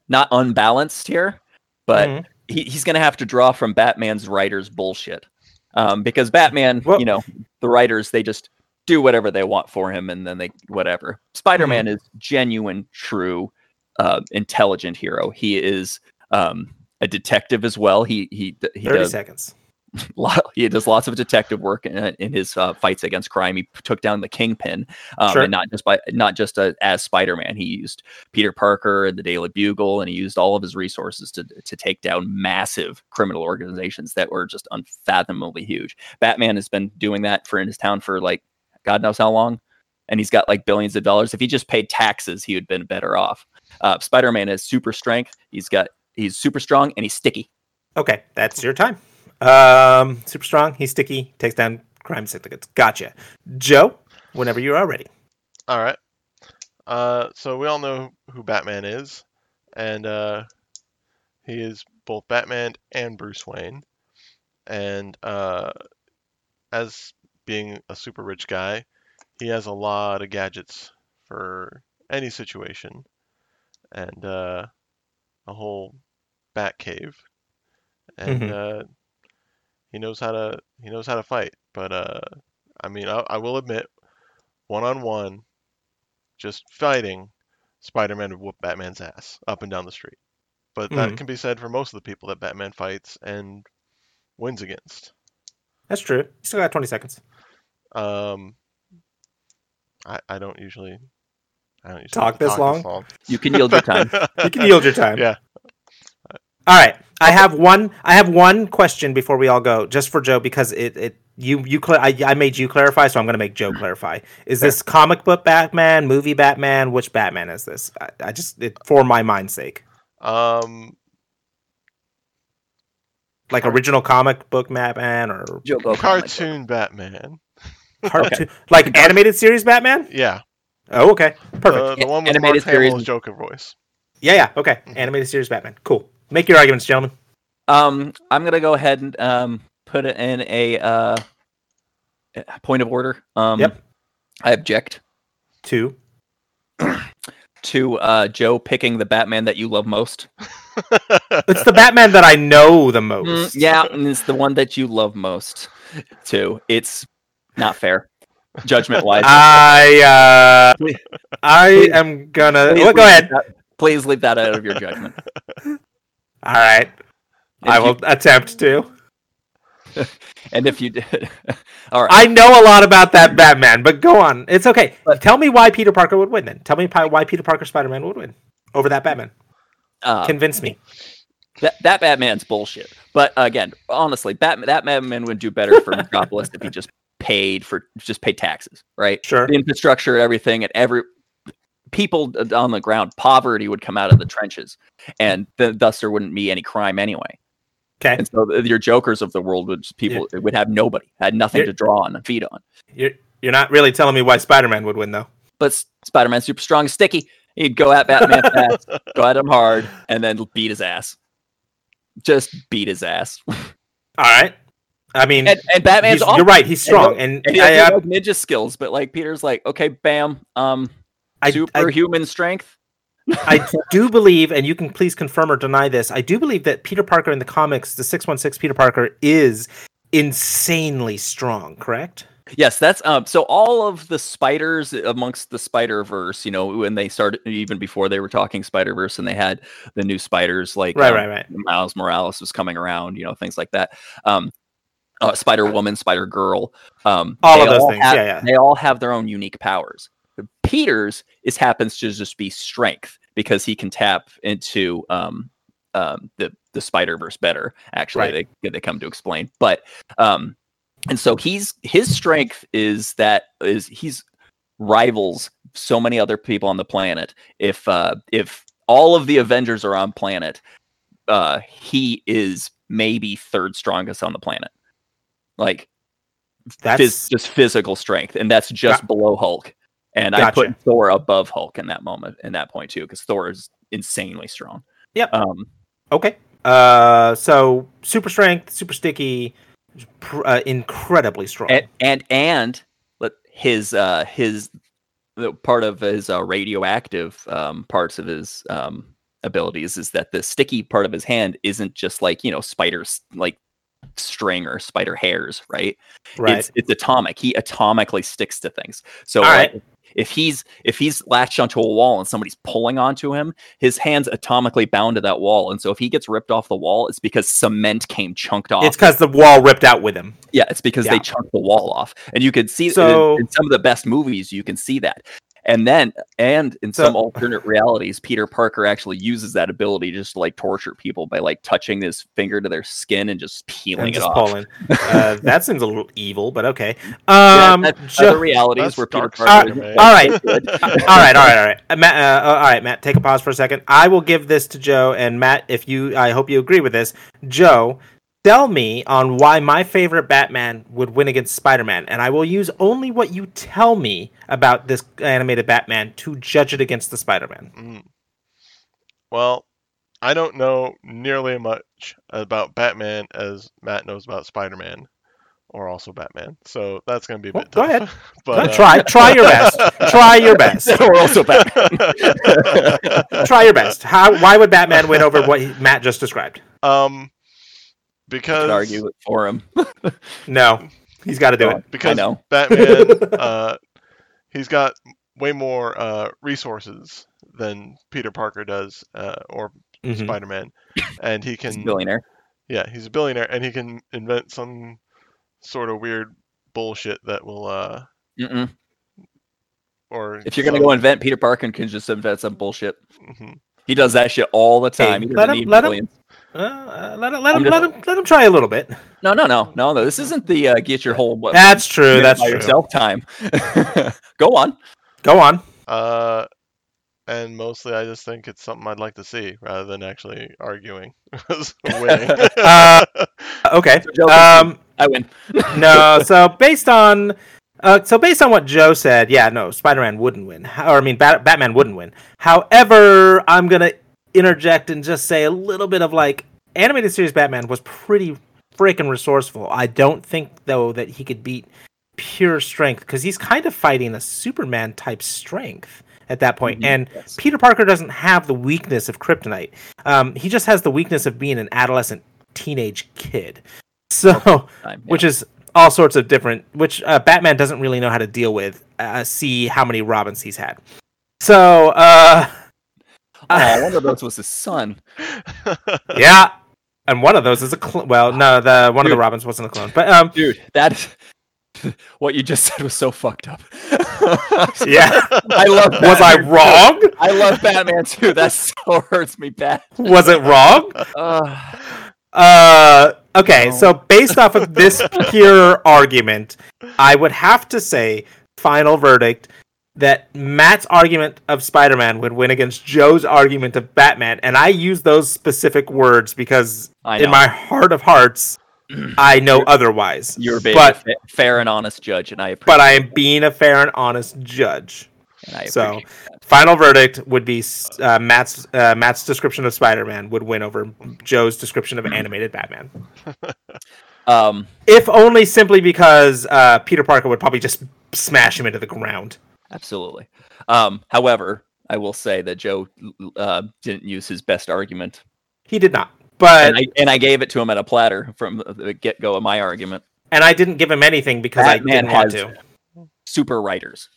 Speaker 1: not unbalanced here, but
Speaker 2: Mhm.
Speaker 1: he, he's gonna have to draw from Batman's writers' bullshit. Um, because Batman,
Speaker 2: Well-
Speaker 1: you know, the writers they just do whatever they want for him, and then they whatever. Spider-Man is genuine, true, uh, intelligent hero. He is um, a detective as well. He he he
Speaker 2: thirty
Speaker 1: does
Speaker 2: seconds.
Speaker 1: Lot, he does lots of detective work in, in his uh, fights against crime. He took down the Kingpin, um,
Speaker 2: Sure.
Speaker 1: and not just by not just uh, as Spider Man. He used Peter Parker and the Daily Bugle, and he used all of his resources to to take down massive criminal organizations that were just unfathomably huge. Batman has been doing that for in his town for like God knows how long, and he's got like billions of dollars. If he just paid taxes, he would have been better off. Uh, Spider Man has super strength. He's got he's super strong and he's sticky.
Speaker 2: Okay, that's your time. Um, super strong. He's sticky. Takes down crime syndicates. Gotcha. Joe, whenever you are ready.
Speaker 3: All right. Uh, so we all know who Batman is, and uh, he is both Batman and Bruce Wayne. And uh, as being a super rich guy, he has a lot of gadgets for any situation, and uh, a whole Bat cave. And
Speaker 2: Mhm.
Speaker 3: He knows how to he knows how to fight. But uh, I mean, I, I will admit, one on one, just fighting, Spider-Man would whoop Batman's ass up and down the street. But that
Speaker 2: Mhm.
Speaker 3: can be said for most of the people that Batman fights and wins against.
Speaker 2: That's true. You still got twenty seconds.
Speaker 3: Um, I, I don't usually I don't usually
Speaker 2: Talk this long?
Speaker 1: You can yield your time.
Speaker 2: You can yield your time.
Speaker 3: Yeah.
Speaker 2: All right. I have one. I have one question before we all go, just for Joe, because it it you you cl- I, I made you clarify, so I'm going to make Joe clarify. Is this comic book Batman, movie Batman? Which Batman is this? I, I just it, for my mind's sake,
Speaker 3: Um,
Speaker 2: like original comic book Batman or
Speaker 1: Joe Go comic
Speaker 3: cartoon Batman.
Speaker 2: cartoon, like animated series Batman?
Speaker 3: Yeah.
Speaker 2: Oh, okay, perfect.
Speaker 3: Uh, the one with
Speaker 1: Animated
Speaker 3: Mark Hamill's
Speaker 1: series.
Speaker 3: Joker voice.
Speaker 2: yeah, yeah, okay.
Speaker 3: Mhm.
Speaker 2: Animated series Batman. Cool. Make your arguments, gentlemen.
Speaker 1: Um, I'm gonna go ahead and um put it in a uh point of order. Um,
Speaker 2: Yep.
Speaker 1: I object
Speaker 2: Two.
Speaker 1: to uh Joe picking the Batman that you love most.
Speaker 2: It's the Batman that I know the
Speaker 1: Mm,
Speaker 2: most.
Speaker 1: yeah, and it's the one that you love most too. It's not fair, judgment wise.
Speaker 2: I uh,
Speaker 1: Please-
Speaker 2: I
Speaker 1: please-
Speaker 2: am gonna.
Speaker 1: Please
Speaker 2: Well, go ahead.
Speaker 1: that- Please leave that out of your judgment.
Speaker 2: All right.
Speaker 1: And
Speaker 2: I will
Speaker 1: you-
Speaker 2: attempt to.
Speaker 1: and if you did, all right.
Speaker 2: I know a lot about that Batman, but go on. It's okay.
Speaker 1: But-
Speaker 2: Tell me why Peter Parker would win then. Tell me why Peter Parker Spider Man would win over that Batman.
Speaker 1: uh,
Speaker 2: Convince me.
Speaker 1: that, that Batman's bullshit. But again, honestly, that that Batman would do better for Metropolis if he just paid for just paid taxes, right?
Speaker 2: Sure.
Speaker 1: The infrastructure, everything, and every people on the ground, poverty would come out of the mm. trenches, and th- thus there wouldn't be any crime anyway.
Speaker 2: Okay.
Speaker 1: And so th- your jokers of the world would just people would have nobody, had nothing
Speaker 2: You're-
Speaker 1: to draw on and feed on.
Speaker 2: You're you're not really telling me why Spider Man would win though.
Speaker 1: But S- Spider-Man's super strong, sticky. He'd go at Batman fast, go at him hard, and then beat his ass. just beat his ass.
Speaker 2: All right. I mean,
Speaker 1: and, and Batman's awesome.
Speaker 2: you're right. He's strong, and,
Speaker 1: And he has
Speaker 2: I,
Speaker 1: like, uh, ninja skills, but like Peter's like, okay, bam, um,
Speaker 2: I, I,
Speaker 1: superhuman strength.
Speaker 2: I do believe, and you can please confirm or deny this. I do believe that Peter Parker in the comics, the six one six Peter Parker, is insanely strong. Correct?
Speaker 1: Yes, that's um. So all of the spiders amongst the Spider Verse, you know, when they started, even before they were talking Spider Verse, and they had the new spiders, like
Speaker 2: Right,
Speaker 1: um,
Speaker 2: right, right.
Speaker 1: Miles Morales was coming around, you know, things like that. Um, uh, Spider Woman, Spider Girl, um,
Speaker 2: All of those things,
Speaker 1: have-
Speaker 2: yeah, yeah.
Speaker 1: They all have their own unique powers. Peter's is happens to just be strength because he can tap into um, um, the the Spider Verse better. Actually,
Speaker 2: Right.
Speaker 1: they they come to explain, but um, and so he's his strength is that is he's rivals so many other people on the planet. If uh, if all of the Avengers are on planet, uh, he is maybe third strongest on the planet. Like
Speaker 2: That's
Speaker 1: phys- just physical strength, and that's just below Hulk. And I put Thor above Hulk in that moment, in that point too, because Thor is insanely strong.
Speaker 2: Yep.
Speaker 1: Um,
Speaker 2: okay. Uh, so super strength, super sticky, pr- uh, incredibly strong.
Speaker 1: and and and his uh his the part of his uh, radioactive um parts of his um abilities is that the sticky part of his hand isn't just like you know spiders like string or spider hairs right
Speaker 2: right.
Speaker 1: it's it's atomic he atomically sticks to things so like, if he's if he's latched onto a wall and somebody's pulling onto him his hands atomically bound to that wall and so if he gets ripped off the wall it's because cement came chunked off
Speaker 2: It's because the wall ripped out with him.
Speaker 1: yeah, it's because
Speaker 2: Yeah.
Speaker 1: they chunked the wall off, and you could see
Speaker 2: So-
Speaker 1: in, in some of the best movies. You can see that, and then and in some alternate realities, Peter Parker actually uses that ability just to like torture people by like touching his finger to their skin and just peeling
Speaker 2: And
Speaker 1: it
Speaker 2: just
Speaker 1: off.
Speaker 2: pulling. Uh, that seems a little evil, but okay.
Speaker 1: Yeah,
Speaker 2: Um,
Speaker 1: that's
Speaker 2: Jo-
Speaker 1: other realities
Speaker 3: that's
Speaker 1: where Peter Parker.
Speaker 3: All,
Speaker 2: all right, all right, all right, all right. Uh, Matt, uh, all right, Matt. Take a pause for a second. I will give this to Joe and Matt. If you, I hope you agree with this. Joe, tell me on why my favorite Batman would win against Spider-Man, and I will use only what you tell me about this animated Batman to judge it against the Spider-Man.
Speaker 3: Mm. Well, I don't know nearly as much about Batman as Matt knows about Spider-Man, or also Batman. So that's going to be a
Speaker 2: Well,
Speaker 3: bit
Speaker 2: go
Speaker 3: tough.
Speaker 2: ahead.
Speaker 3: but, uh,
Speaker 2: try, try your best. Try your best.
Speaker 1: We're also back.
Speaker 2: Try your best. How? Why would Batman win over what Matt just described?
Speaker 3: um,
Speaker 1: I
Speaker 3: because
Speaker 1: could argue it for him.
Speaker 2: No, he's got to do it.
Speaker 3: because I
Speaker 1: know.
Speaker 3: Batman, uh, he's got way more uh, resources than Peter Parker does, uh, or
Speaker 2: Mhm.
Speaker 3: Spider-Man, and he
Speaker 1: He's a
Speaker 3: can
Speaker 1: billionaire.
Speaker 3: Yeah, he's a billionaire, and he can invent some sort of weird bullshit that will, uh,
Speaker 1: Mm-mm.
Speaker 3: or
Speaker 1: If you're gonna
Speaker 3: some-
Speaker 1: go invent, Peter Parker can just invent some bullshit.
Speaker 3: Mhm.
Speaker 1: He does that shit all the time. he
Speaker 2: let him- let him-
Speaker 1: billions.
Speaker 2: Uh, uh, let him, let
Speaker 1: I'm
Speaker 2: him,
Speaker 1: just-
Speaker 2: let him, let him try a little bit.
Speaker 1: No, no, no, no, no. This isn't the uh, get your whole what,
Speaker 2: That's true.
Speaker 1: minute
Speaker 2: That's
Speaker 1: by
Speaker 2: true.
Speaker 1: yourself time. Go on.
Speaker 2: Go on.
Speaker 3: Uh, and mostly I just think it's something I'd like to see rather than actually arguing, winning.
Speaker 2: Uh, Okay.
Speaker 1: Joe
Speaker 2: Um,
Speaker 1: I win.
Speaker 2: no. So based on, uh, so based on what Joe said, yeah, no, Spider-Man wouldn't win. Or I mean, Bat- Batman wouldn't win. However, I'm gonna interject and just say a little bit of like animated series Batman was pretty freaking resourceful. I don't think though that he could beat pure strength because he's kind of fighting a Superman type strength at that point.
Speaker 1: Mhm,
Speaker 2: And
Speaker 1: yes.
Speaker 2: Peter Parker doesn't have the weakness of kryptonite. Um, he just has the weakness of being an adolescent teenage kid. So,
Speaker 1: Time,
Speaker 2: which is all sorts of different, which uh, Batman doesn't really know how to deal with. Uh, see how many Robins he's had. So, uh,
Speaker 1: oh, one of those was his son.
Speaker 2: yeah, and one of those is a clone. Well, no, the one of the Robins wasn't a clone, but um,
Speaker 1: Dude, that what you just said was so fucked up.
Speaker 2: yeah,
Speaker 1: I love.
Speaker 2: was I
Speaker 1: Batman too.
Speaker 2: wrong?
Speaker 1: I love Batman too. That so hurts me bad.
Speaker 2: Was it wrong?
Speaker 1: Uh,
Speaker 2: Uh, okay,
Speaker 1: No.
Speaker 2: so based off of this pure argument, I would have to say, final verdict, that Matt's argument of Spider Man would win against Joe's argument of Batman. And I use those specific words because in my heart of hearts, I know otherwise.
Speaker 1: You're being
Speaker 2: but,
Speaker 1: a fa- fair and honest judge, and I appreciate.
Speaker 2: but I am being a fair and honest judge.
Speaker 1: and I
Speaker 2: so,
Speaker 1: that.
Speaker 2: Final verdict would be uh, Matt's uh, Matt's description of Spider-Man would win over Joe's description of animated Batman.
Speaker 1: Um,
Speaker 2: If only simply because uh, Peter Parker would probably just smash him into the ground.
Speaker 1: Absolutely. Um, however, I will say that Joe uh, didn't use his best argument,
Speaker 2: He did not. But
Speaker 1: and I, and I gave it to him at a platter from the get go of my argument.
Speaker 2: and I didn't give him anything because
Speaker 1: Batman
Speaker 2: I didn't want to.
Speaker 1: Super writers.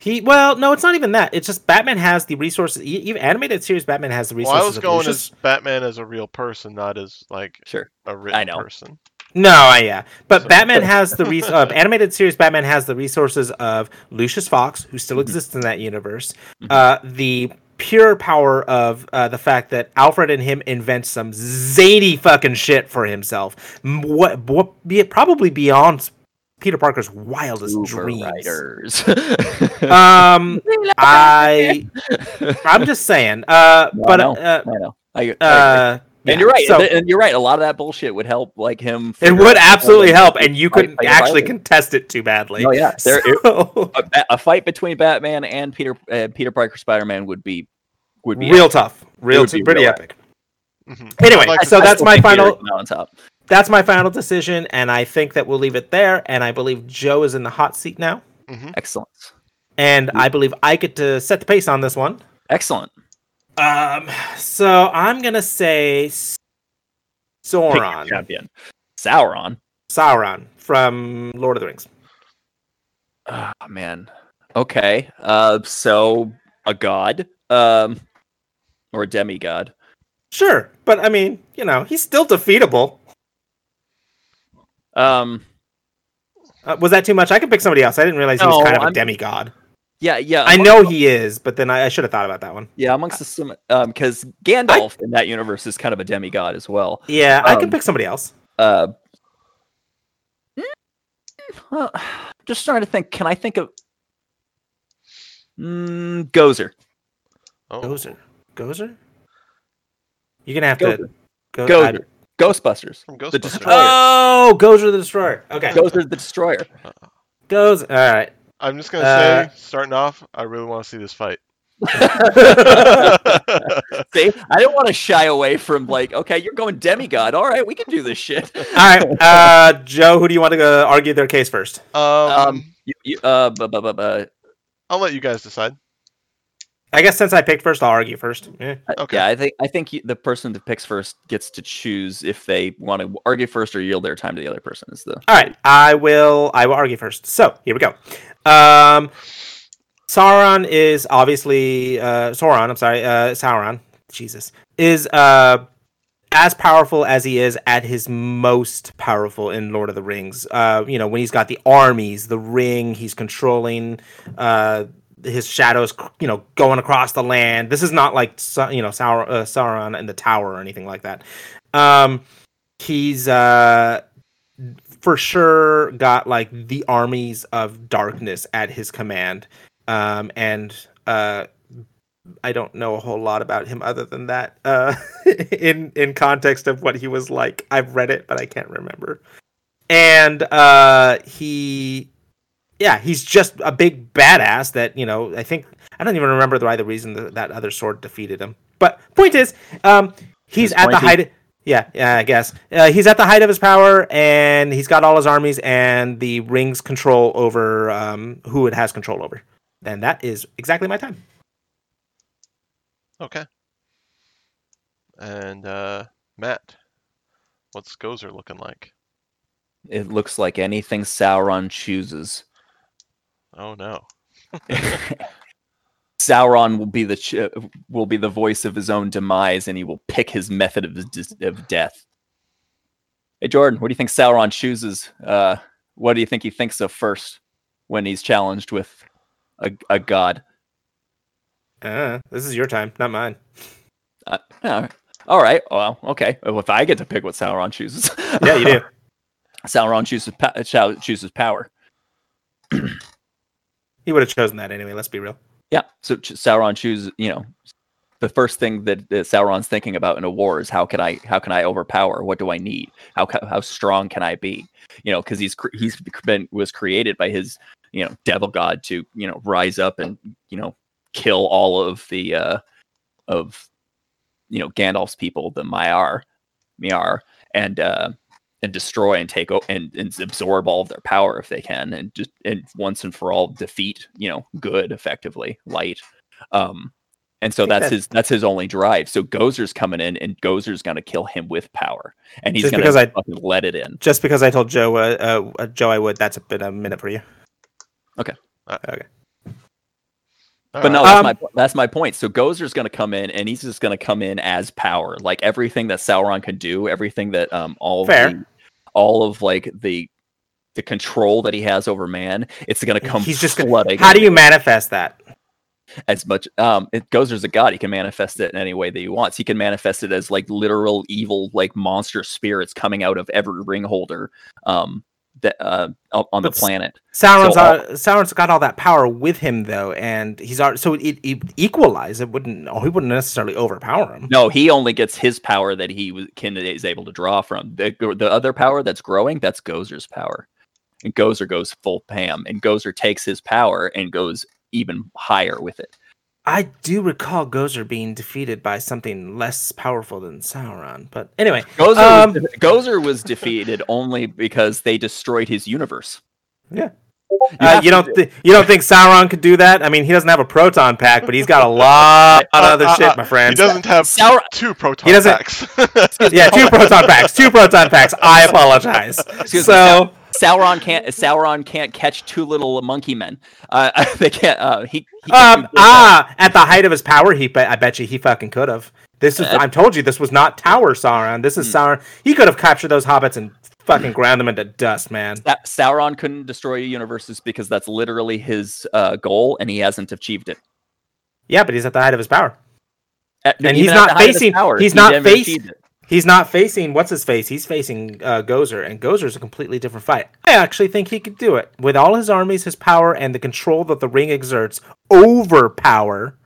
Speaker 2: He well, no, it's not even that. It's just Batman has the resources. Even animated series, Batman has the
Speaker 3: Well,
Speaker 2: resources.
Speaker 3: I was going
Speaker 2: Lucius.
Speaker 3: as Batman as a real person, not as like
Speaker 1: Sure.
Speaker 3: a written
Speaker 1: know.
Speaker 3: person.
Speaker 2: No, I- yeah, but
Speaker 3: So-
Speaker 2: Batman has the res- uh, animated series. Batman has the resources of Lucius Fox, who still
Speaker 1: Mhm.
Speaker 2: exists in that universe.
Speaker 1: Mhm.
Speaker 2: Uh, the pure power of uh, the fact that Alfred and him invent some zany fucking shit for himself. What, what, be it probably beyond Peter Parker's wildest
Speaker 1: Super
Speaker 2: dreams. Um, I, I'm just saying. Uh,
Speaker 1: No,
Speaker 2: but
Speaker 1: I know.
Speaker 2: uh,
Speaker 1: I know. I, I agree.
Speaker 2: Yeah,
Speaker 1: and you're right.
Speaker 2: So,
Speaker 1: and, and you're right. A lot of that bullshit would help, like him.
Speaker 2: it would absolutely help, and you couldn't
Speaker 1: fight a
Speaker 2: actually
Speaker 1: fight.
Speaker 2: contest it too badly.
Speaker 1: Oh yeah, there
Speaker 2: So-
Speaker 1: a, a fight between Batman and Peter uh, Peter Parker Spider Man would be would be
Speaker 2: real tough, real,
Speaker 1: would
Speaker 2: t-
Speaker 1: be
Speaker 2: pretty
Speaker 1: real
Speaker 2: epic.
Speaker 3: Mhm.
Speaker 2: Anyway,
Speaker 3: like
Speaker 2: so that's my final-
Speaker 1: on top.
Speaker 2: That's my final decision, and I think that we'll leave it there. And I believe Joe is in the hot seat now,
Speaker 3: Mhm.
Speaker 1: Excellent,
Speaker 2: and I believe I get to set the pace on this one.
Speaker 1: excellent.
Speaker 2: Um, so I'm gonna say Sauron,
Speaker 1: champion, Sauron.
Speaker 2: Sauron from Lord of the Rings.
Speaker 1: Oh man. Okay. Uh, so a god, um, or a demigod.
Speaker 2: Sure, but I mean, you know, he's still defeatable.
Speaker 1: Um,
Speaker 2: Uh, was that too much? I can pick somebody else. I didn't realize he was kind of a
Speaker 1: I'm-
Speaker 2: demigod.
Speaker 1: Yeah, yeah.
Speaker 2: I
Speaker 1: among-
Speaker 2: know he is, but then I, I should have thought about that one.
Speaker 1: Yeah, amongst the some, um, because Gandalf in that universe is kind of a demigod as well.
Speaker 2: Yeah, I can
Speaker 1: Um,
Speaker 2: pick somebody else.
Speaker 1: Uh, well, just trying to think. Can I think of mm, Gozer?
Speaker 3: Oh,
Speaker 2: Gozer. Gozer? You're gonna have
Speaker 1: Gozer.
Speaker 2: to go.
Speaker 1: Gozer. Ghostbusters.
Speaker 3: from
Speaker 1: The Destroyer.
Speaker 2: Oh, Gozer the Destroyer. Okay.
Speaker 1: Gozer the Destroyer.
Speaker 2: Goes. All right.
Speaker 3: I'm just gonna
Speaker 2: Uh,
Speaker 3: say, starting off, I really want to see this fight.
Speaker 1: See, I didn't want to shy away from like, okay, you're going demigod. All right, we can do this shit.
Speaker 2: All right. Uh, Joe, who do you want to go argue their case first?
Speaker 3: um,
Speaker 1: Um, you, you, uh, bu- bu- bu- bu-
Speaker 3: I'll let you guys decide.
Speaker 2: I guess since I picked first, I'll argue first. Eh.
Speaker 1: Uh,
Speaker 3: Okay.
Speaker 1: Yeah, I think I think the person that picks first gets to choose if they want to argue first or yield their time to the other person. Is the
Speaker 2: All right. I will. I will argue first. So here we go. Um, Sauron is obviously uh, Sauron. I'm sorry. Uh, Sauron. Jesus is uh as powerful as he is at his most powerful in Lord of the Rings. Uh, you know, when he's got the armies, the ring, he's controlling uh his shadows, you know, going across the land. This is not like you know Saur- uh, Sauron and the Tower or anything like that. Um, he's uh for sure got like the armies of darkness at his command. Um, and uh, I don't know a whole lot about him other than that. Uh, in in context of what he was like, I've read it, but I can't remember. And uh, he, yeah, he's just a big badass. That you know, I think I don't even remember the why the reason that, that other sword defeated him. But point is, um, he's
Speaker 1: His
Speaker 2: at the
Speaker 1: pointy-
Speaker 2: height. Yeah, yeah, I guess uh, he's at the height of his power, and he's got all his armies and the rings control over um, who it has control over, and that is exactly my time.
Speaker 3: Okay. And uh, Matt, what's Gozer looking like?
Speaker 1: it looks like anything Sauron chooses.
Speaker 3: Oh no.
Speaker 1: Sauron will be the ch- will be the voice of his own demise, and he will pick his method of, dis- of death. Hey Jordan, what do you think Sauron chooses? Uh, what do you think he thinks of first when he's challenged with a, a god?
Speaker 2: Uh, this is your time, not mine.
Speaker 1: Uh, yeah, all right. Well, okay. Well, if I get to pick what Sauron chooses,
Speaker 2: Yeah, you do.
Speaker 1: Sauron chooses pa- chooses power.
Speaker 2: he would have chosen that anyway. Let's be real.
Speaker 1: Yeah. So Sauron chooses. You know, the first thing that, Sauron's thinking about in a war is how can I how can I overpower? What do I need? How how strong can I be? You know, because he's he's been was created by his you know devil god to you know rise up and you know kill all of the uh, of you know Gandalf's people, the Maiar, Miar, and uh, and destroy and take o- and, and absorb all of their power if they can, and just and once and for all defeat you know good effectively light. Um, and so
Speaker 2: think
Speaker 1: that's his that's his only drive. So Gozer's coming in, and Gozer's gonna kill him with power, and he's
Speaker 2: Just
Speaker 1: gonna
Speaker 2: because I-
Speaker 1: fucking let it in.
Speaker 2: Just because I told Joe, uh, uh, uh, Joe, I would. that's been a minute for you.
Speaker 1: Okay.
Speaker 3: Uh,
Speaker 2: okay.
Speaker 1: But no, that's
Speaker 2: Um,
Speaker 1: my that's my point. So Gozer's going to come in, and he's just going to come in as power, like everything that Sauron can do, everything that um all of
Speaker 2: Fair.
Speaker 1: the, all of like the the control that he has over man. It's going to come.
Speaker 2: He's just gonna- How do you manifest that?
Speaker 1: as much um it Gozer's a god he can manifest it in any way that he wants he can manifest it as like literal evil like monster spirits coming out of every ring holder um that uh on on the planet
Speaker 2: Sauron's
Speaker 1: So all-
Speaker 2: uh, Sauron's got all that power with him though, and he's already so it, it equalize. It wouldn't. Oh, he wouldn't necessarily overpower him.
Speaker 1: no he only gets his power that he can is able to draw from the, the other power that's growing that's Gozer's power and Gozer goes full Pam and Gozer takes his power and goes even higher with it
Speaker 2: I do recall Gozer being defeated by something less powerful than Sauron. But anyway,
Speaker 1: Gozer,
Speaker 2: Um,
Speaker 1: was, Gozer was defeated only because they destroyed his universe
Speaker 2: Yeah.
Speaker 1: You
Speaker 2: uh, you don't th- you don't think Sauron could do that? I mean, he doesn't have a proton pack, but he's got a lot of other
Speaker 3: Uh,
Speaker 2: shit, my friend.
Speaker 3: He doesn't have
Speaker 1: Sauron
Speaker 3: two proton
Speaker 2: He doesn't-
Speaker 3: packs.
Speaker 2: Yeah, two proton packs. Two proton packs. I apologize.
Speaker 1: Excuse me,
Speaker 2: so
Speaker 1: Sauron can't Sauron can't catch two little monkey men. Uh, they can't. Uh, he, he
Speaker 2: Um. Ah, at the height of his power, he. Be- I bet you he fucking could have. This is.
Speaker 1: Uh,
Speaker 2: I told you this was not Tower Sauron. This is
Speaker 1: Hmm.
Speaker 2: Sauron. He could have captured those hobbits and fucking ground them into dust, man.
Speaker 1: Sa- Sauron couldn't destroy universes because that's literally his uh, goal, and he hasn't achieved it.
Speaker 2: Yeah, but he's at the height of his power.
Speaker 1: At-
Speaker 2: And he's not
Speaker 1: the height of his
Speaker 2: facing-
Speaker 1: power,
Speaker 2: he's
Speaker 1: he
Speaker 2: not
Speaker 1: never
Speaker 2: face-
Speaker 1: achieved it.
Speaker 2: He's not facing what's his face. He's facing uh, Gozer, and Gozer's a completely different fight. I actually think he could do it with all his armies, his power, and the control that the ring exerts over power,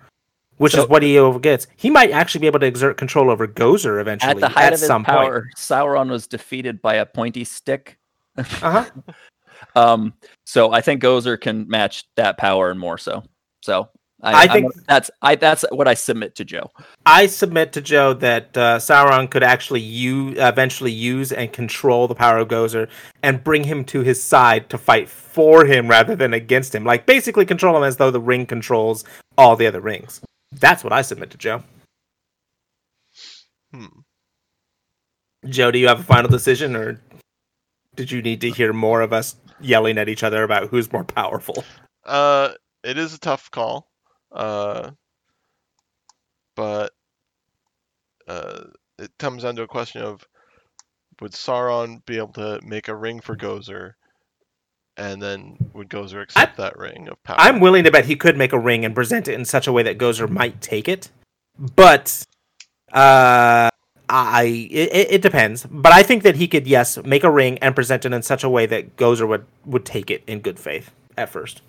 Speaker 2: which
Speaker 1: So-
Speaker 2: is what he over gets. He might actually be able to exert control over Gozer eventually
Speaker 1: At the height of his
Speaker 2: some point.
Speaker 1: Sauron was defeated by a pointy stick.
Speaker 2: Uh huh.
Speaker 1: Um, so I think Gozer can match that power and more so. So I,
Speaker 2: I think-
Speaker 1: gonna- that's I that's what I submit to Joe.
Speaker 2: I submit to Joe that uh, Sauron could actually use, eventually use and control the power of Gozer and bring him to his side to fight for him rather than against him. Like basically control him as though the ring controls all the other rings. That's what I submit to Joe.
Speaker 3: Hmm.
Speaker 2: Joe, do you have a final decision, or did you need to hear more of us yelling at each other about who's more powerful?
Speaker 3: Uh, it is a tough call. Uh, but uh, it comes down to a question of would Sauron be able to make a ring for Gozer, and then would Gozer accept that ring of power?
Speaker 2: I'm willing to bet he could make a ring and present it in such a way that Gozer might take it, but uh, I it, it it depends. But I think that he could yes make a ring and present it in such a way that Gozer would would take it in good faith at first.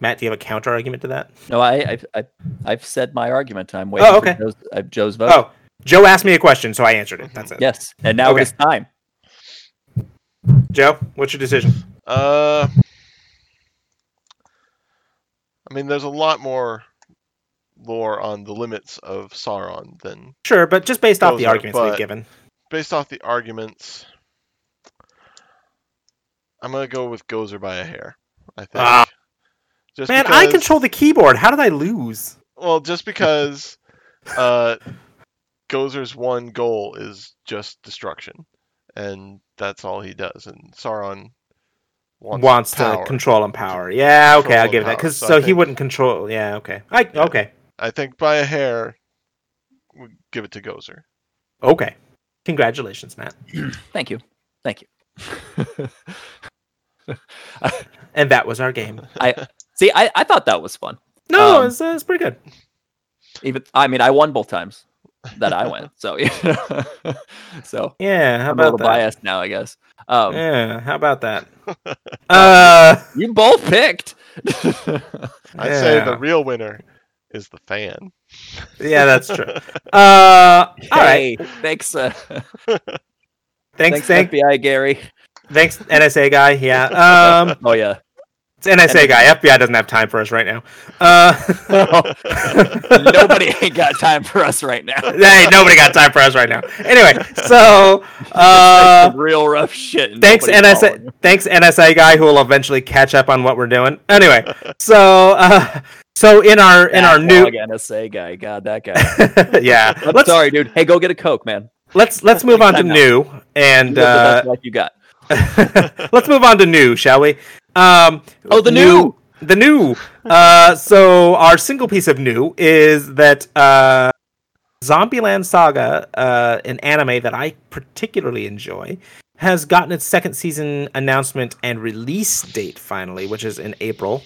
Speaker 2: Matt, do you have a counter argument to that?
Speaker 1: No, I I've, I've, I've said my argument. I'm waiting
Speaker 2: Oh,
Speaker 1: for
Speaker 2: okay.
Speaker 1: Joe's, uh, Joe's vote.
Speaker 2: Oh, Joe asked me a question, so I answered it. That's it.
Speaker 1: Yes, and now
Speaker 2: Okay.
Speaker 1: it is time.
Speaker 2: Joe, what's your decision?
Speaker 3: Uh, I mean, there's a lot more lore on the limits of Sauron than
Speaker 2: Sure, but just based off the arguments we've given.
Speaker 3: based off the arguments. I'm gonna go with Gozer by a hair. I think.
Speaker 2: Ah.
Speaker 3: Just
Speaker 2: Man, I control the keyboard. How did I lose?
Speaker 3: Well, just because uh, Gozer's one goal is just destruction, and that's all he does. And Sauron wants,
Speaker 2: Wants, to control and power. Yeah, okay, I'll
Speaker 3: and
Speaker 2: give that
Speaker 3: power,
Speaker 2: because
Speaker 3: so
Speaker 2: so,
Speaker 3: I
Speaker 2: he wouldn't control. Yeah, okay. I
Speaker 3: Yeah.
Speaker 2: okay
Speaker 3: I think by a hair, we give it to Gozer.
Speaker 2: okay. Congratulations, Matt.
Speaker 1: Thank you, thank you.
Speaker 2: And that was our game.
Speaker 1: See, I, I thought that was fun.
Speaker 2: No,
Speaker 1: Um,
Speaker 2: it's uh, it's pretty good.
Speaker 1: Even I mean, I won both times that I went. So so
Speaker 2: Yeah, how
Speaker 1: I'm a little
Speaker 2: about that?
Speaker 1: biased now, I guess. Um,
Speaker 2: Yeah, how about that? uh,
Speaker 1: You both picked.
Speaker 3: I say the real winner is the fan.
Speaker 2: yeah, that's true. Uh, all right.
Speaker 1: hey, thanks, uh,
Speaker 2: Thanks,
Speaker 1: thanks,
Speaker 2: thank,
Speaker 1: FBI Gary.
Speaker 2: thanks, NSA guy. Yeah. Um,
Speaker 1: oh yeah,
Speaker 2: It's NSA guy. FBI doesn't have time for us right now. Uh,
Speaker 1: Nobody ain't got time for us right now.
Speaker 2: hey, nobody got time for us right now. Anyway, so uh,
Speaker 1: real rough shit.
Speaker 2: thanks NSA, thanks NSA guy who will eventually catch up on what we're doing. Anyway, so uh, so in our in our new
Speaker 1: NSA guy. God, that guy.
Speaker 2: yeah,
Speaker 1: I'm
Speaker 2: let's
Speaker 1: sorry, dude. Hey, go get a coke, man.
Speaker 2: let's let's move on to new and uh,
Speaker 1: best you got.
Speaker 2: let's move on to new, shall we? Um,
Speaker 1: Oh, the new!
Speaker 2: the new. Uh, so our single piece of new is that uh, Zombieland Saga, uh, an anime that I particularly enjoy, has gotten its second season announcement and release date finally, which is in April.